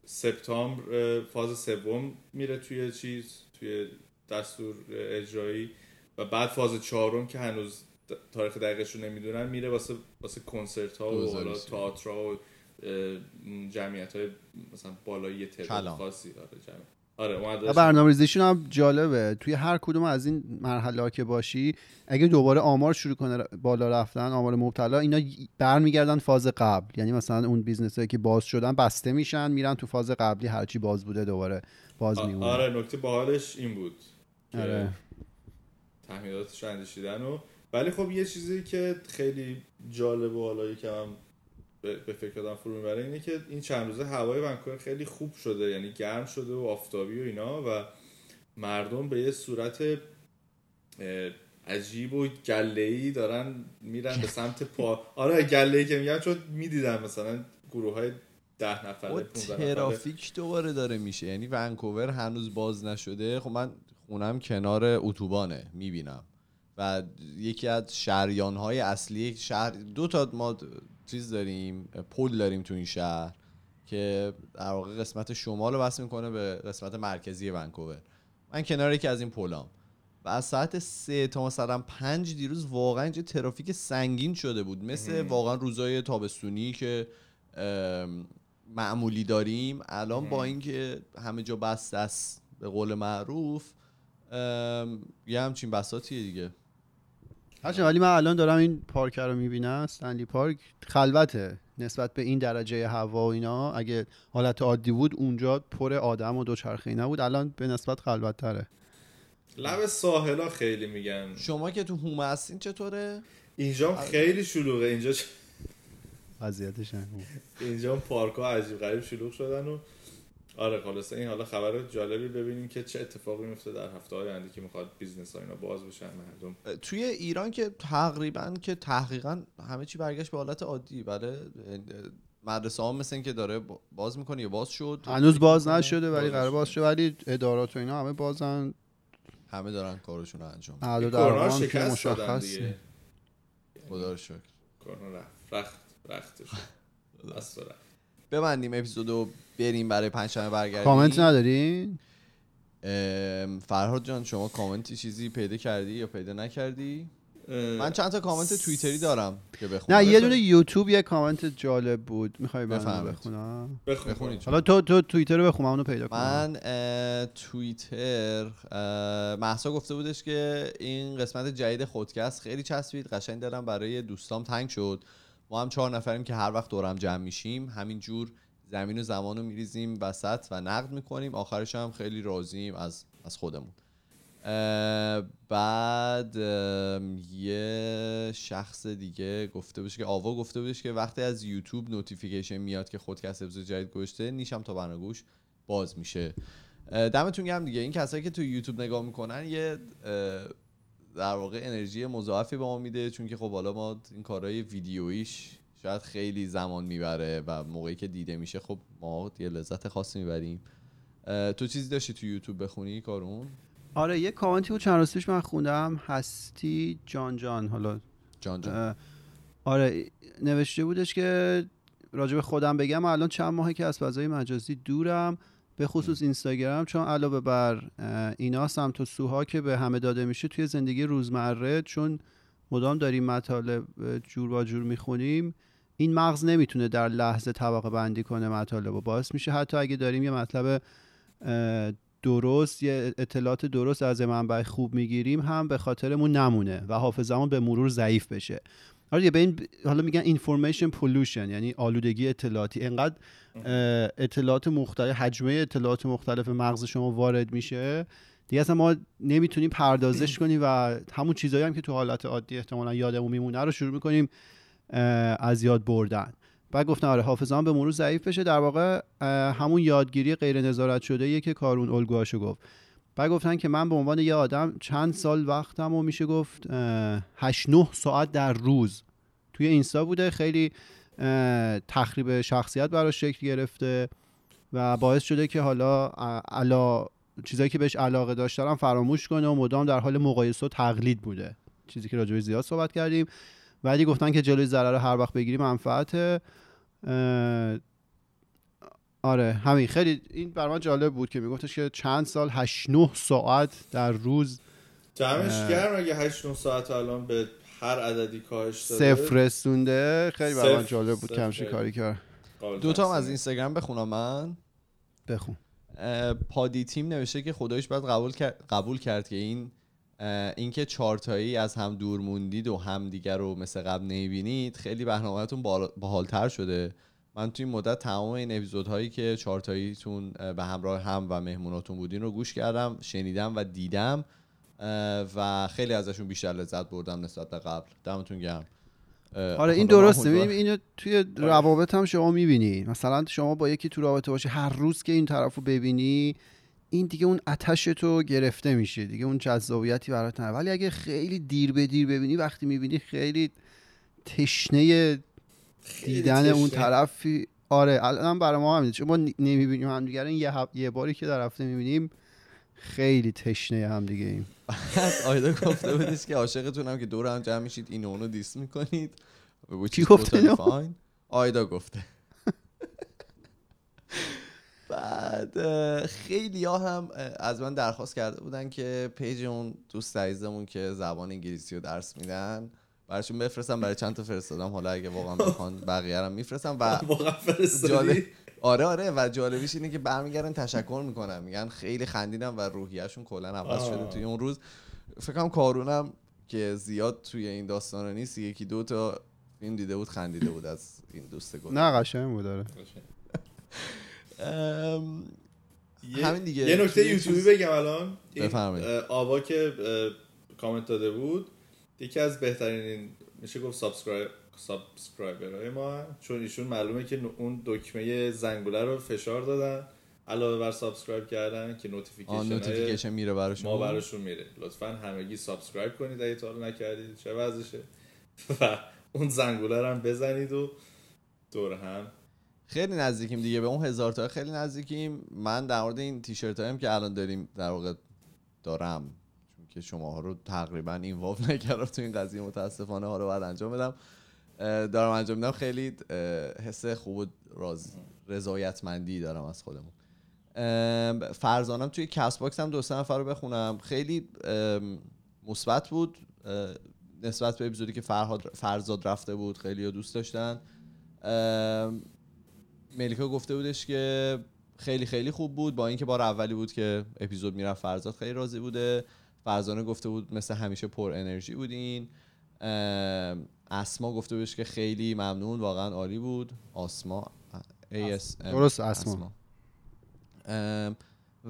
سپتامبر فاز سوم میره توی چیز توی دستور اجرایی و بعد فاز چهارم که هنوز تاریخ دقیقش رو نمی‌دونن میره واسه واسه کنسرت ها و حالا. تئاترها و جمعیت های مثلا بالایی تعداد. خاصی آره جمع. آره برنامه ریزیشون هم جالبه. توی هر کدوم از این مرحله ها که باشی اگه دوباره آمار شروع کنه بالا رفتن آمار مبتلا اینا برمیگردن فاز قبل. یعنی مثلا اون business هایی که باز شدن بسته میشن میرن تو فاز قبلی هرچی باز بوده دوباره باز میمونه. آره نکته باحالش این بود آره. تحمیلاتش اندیشیدن و ولی خب یه چیزی که خیلی جالب و حالا که هم به فکر آدم فرو می‌بره اینه که این چند روزه هوای ونکوور خیلی خوب شده یعنی گرم شده و آفتابی و اینا و مردم به یه صورت عجیب و گله دارن میرن به سمت پا آره گله که میگم چون می‌دیدم مثلا گروه های ده نفره و 15 نفره ترافیک دوباره داره میشه یعنی ونکوور هنوز باز نشده. خب من خونم کنار اتوبانه می‌بینم. و یکی از شریان های اصلی شهر دو تا ما چیز داریم پل داریم تو این شهر که در واقع قسمت شمال رو وصل می‌کنه به قسمت مرکزی ونکوور. من کنار یکی از این پلام. و از ساعت سه تا مثلا پنج دیروز واقعا اینجا ترافیک سنگین شده بود. مثل واقعا روزای تابستونی که معمولی داریم. الان با اینکه همه جا بسته است به قول معروف یه همچین بساتیه دیگه. هرچند ولی من الان دارم این پارک رو می‌بینم استنلی پارک خلوته نسبت به این درجه هوا و اینا. اگه حالت عادی بود اونجا پر آدم و دوچرخه نبود الان به نسبت خلوت تره لب ساحلا خیلی میگن. شما که تو هومه هستین چطوره؟ اینجا هم خیلی شلوغه. اینجا وضعیتش. اینجا پارک ها عجیب غریب شلوغ شدن و آره خلاصه این حالا خبر جالبی ببینیم که چه اتفاقی میفته در هفته های آینده که می‌خواد business ها اینا باز بشن مردم. توی ایران که تقریبا که تحقیقا همه چی برگشت به حالت عادی بله؟ مدرسه ها مثل این که داره باز می‌کنه یا باز شد؟ هنوز باز نشده ولی قرار باز. شده ولی ادارات و اینا همه بازن. همه دارن کارشون رو انجام میدن. اعداد کرونا شکست مشخص خدا رو شکر. کرونا رفت. رخت رختش. بس رفت. ببندیم اپیزودو بریم برای پنجشنبه برگردیم کامنت ندارین ام، فرهاد جان شما کامنتی چیزی پیدا کردی یا پیدا نکردی؟ من چند تا کامنت توییتری دارم که بخونم. نه یه دونه یوتیوب یه کامنت جالب بود. می‌خوای من بفرمایید. بخونم؟ بخونید حالا تو تو توییتر رو بخونم اونو پیدا کنم من توییتر محسا گفته بودش که این قسمت جدید خودکست خیلی چسبید. قشنگ دارم برای دوستام تنگ شد. ما هم چهار نفریم که هر وقت دورم جمع میشیم همینجور زمین و زمان رو میریزیم وسط و نقد می‌کنیم. آخرش هم خیلی راضیم از از خودمون. بعد یه شخص دیگه گفته بودش که آوا گفته بودش که وقتی از یوتیوب نوتیفیکیشن میاد که خودکست اپیزود جدید گوشته نیشم تا برنگوش باز میشه. دمتون گرم دیگه. این کسایی که تو یوتیوب نگاه می‌کنن یه در واقع انرژی مضاعفی به ما میده چون که خب حالا ما این کارهای ویدیویش شاید خیلی زمان می‌بره و موقعی که دیده میشه خب ما یه لذت خاصی می‌بریم. تو چیزی داشتی تو یوتیوب بخونی کارون؟ آره یه کامنتی بود چند روز من خوندم هستی جان جان حالا جان جان. آره نوشته بودش که راجب خودم بگم الان چند ماهی که از فضای مجازی دورم. به خصوص اینستاگرام چون علاوه بر اینا سمت و سوها که به همه داده میشه توی زندگی روزمره چون مدام داریم مطالب جور با جور می‌خونیم این مغز نمی‌تونه در لحظه طبقه بندی کنه مطالب و باعث میشه حتی اگه داریم یه مطلب درست یه اطلاعات درست از منبع خوب می‌گیریم هم به خاطرمون نمونه و حافظمون به مرور ضعیف بشه. حالا به این حالا میگن اینفورمیشن پولوشن یعنی آلودگی اطلاعاتی. انقدر اطلاعات مختلف حجمه اطلاعات مختلف مغز شما وارد میشه. دیگه اصلا ما نمی‌تونیم پردازش کنیم و همون چیزایی هم که تو حالت عادی احتمالا یادمون میمونه رو شروع می‌کنیم از یاد بردن. بعد گفتن آره حافظان به مرور ضعیف بشه. در واقع همون یادگیری غیر نظارت شده که کارون الگوهاشو گفت. بعد گفتن که من به عنوان یه آدم چند سال وقتم و میشه گفت 8 9 ساعت در روز. توی اینستا بوده خیلی تخریب شخصیت براش شکل گرفته و باعث شده که حالا علا چیزایی که بهش علاقه داشتم فراموش کنه و مدام در حال مقایسه و تقلید بوده. چیزی که راجع زیاد صحبت کردیم. ولی گفتن که جلوی ضرر هر وقت بگیری منفعت آره همین. خیلی این بر من جالب بود که میگفتش که چند سال 8 9 ساعت در روز جمعش گرم اگه 8 9 ساعت الان به هر عددی کاهش داده. صفر رسونده. خیلی بر من جالب بود کمش کاری کرد. دو تا از اینستاگرام بخونم من. بخون. پادی تیم نوشته که خدایش بعد قبول کرد قبول کرد که این اینکه چارتایی از هم دور موندید و همدیگر رو مثل قبل نمی‌بینید خیلی برنامهتون باحالتر شده. من توی این مدت تمام این اپیزودهایی که چارتاییتون به همراه هم و مهموناتون بودین رو گوش کردم شنیدم و دیدم و خیلی ازشون بیشتر لذت بردم نسبت به قبل. دمتون گرم. آره این درسته. می‌بینیم اینو توی روابط هم شما می‌بینی مثلا شما با یکی تو رابطه باشی هر روز که این طرفو ببینی این دیگه اون آتش تو گرفته میشه. دیگه اون جذابیتی برات نداره. ولی اگه خیلی دیر به دیر ببینی وقتی می‌بینی خیلی تشنه دیدن اون طرفی آره الان برای ما همینه چون ما نمی‌بینیم هم دیگه یه, یه باری که در هفته می‌بینیم خیلی تشنه هم دیگه ایم آیدا گفته بودیش که عاشقتونم که دور هم جمع میشید اینو اونو diss می‌کنید. کی گفته آیدا گفته. بعد خیلی ها هم از من درخواست کرده بودن که page اون دوست عزیزمون که زبان انگلیسی رو درس میدن براشون بفرستم برای چند تا فرستادم. حالا اگه واقعا بخوان بقیه رو میفرستم و جالب آره آره. و جالبیش اینه که برمیگردن تشکر می‌کنن. میگن خیلی خندیدم و روحیهشون کلا عوض شده توی اون روز. فکرم کارونم که زیاد توی این داستان نیست یکی دو تا فیلم دیده بود خندیده بود از این دوست گل. نه قشنگ بود داره همین دیگه. یه نکته یوتیوبی بگم الان. بفرمایید. آوا که کامنت داده بود یکی از بهترین میشه گفت subscribe subscriber ما. چون ایشون معلومه که اون دکمه زنگوله رو فشار دادن علاوه بر subscribe کردن که notification notification میره براشون. ما براشون میره. لطفا همگی subscribe کنید اگه تا نکردید. چه وضعشه. و اون زنگوله رو هم بزنید و دور هم. خیلی نزدیکیم دیگه. به اون هزار تا خیلی نزدیکیم. من در مورد این تیشرت هایم که الان داریم در واقع دارم. که شما رو تقریبا این واف نکردم تو این قضیه متاسفانه ها رو باید انجام بدم. دارم انجام میدم. خیلی حس خوب و رضایتمندی دارم از خودمون. فرزانم توی کس باکس هم دو سه نفر رو بخونم. خیلی مثبت بود. نسبت به اپیزودی که فرهاد فرزاد رفته بود خیلی دوست داشتن. ملیکا گفته بودش که خیلی خیلی خوب بود. با اینکه بار اولی بود که اپیزود می‌رفت فرزاد خیلی راضی بوده. فرزانه گفته بود مثل همیشه پر انرژی بودین. اسما گفته بودش که خیلی ممنون واقعا عالی بود. آسما درست اسما.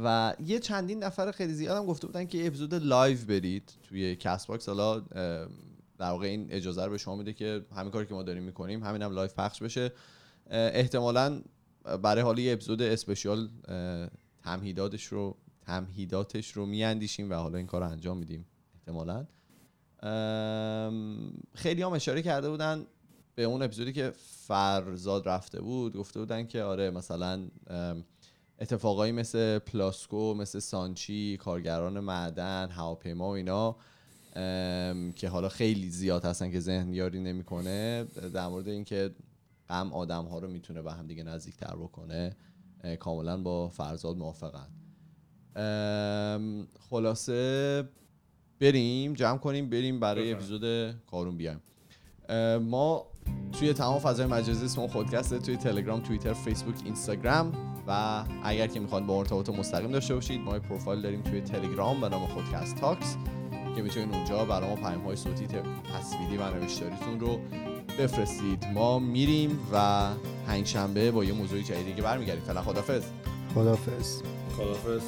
و یه چندین نفر خیلی زیاد هم گفته بودن که اپیزود live برید توی Castbox. حالا در واقع این اجازه رو به شما میده که همین کاری که ما داریم می‌کنیم همین هم live پخش بشه. احتمالاً برای حالا یه اپیزود اسپشیال تمهیداتش رو تمهیداتش رو میاندیشیم و حالا این کار رو انجام میدیم احتمالاً. خیلی هم اشاره کرده بودن به اون اپیزودی که فرزاد رفته بود گفته بودن که آره مثلا اتفاقایی مثل پلاسکو مثل سانچی کارگران معدن هواپیما و اینا که حالا خیلی زیاد هستن که ذهن یاری نمی‌کنه در مورد اینکه غم آدم ها رو می‌تونه به هم دیگه نزدیک تر بکنه کاملا با فرزاد موافقن. خلاصه بریم جمع کنیم بریم برای. اپیزود کارون بیایم ما توی تمام فضای مجازی اسم خودکسته توی تلگرام توییتر فیسبوک اینستاگرام و اگر که می‌خواید با ارتباط مستقیم داشته باشید ما پروفایل داریم توی تلگرام به نام خودکست تاکس که می‌تونید اونجا برای ما پیام های صوتی تصویری و نوشتاریتون رو بفرستید. ما میریم و پنج شنبه با یه موضوع جدیدی که برمیگردیم. فعلا خدافظ خدافظ خدافظ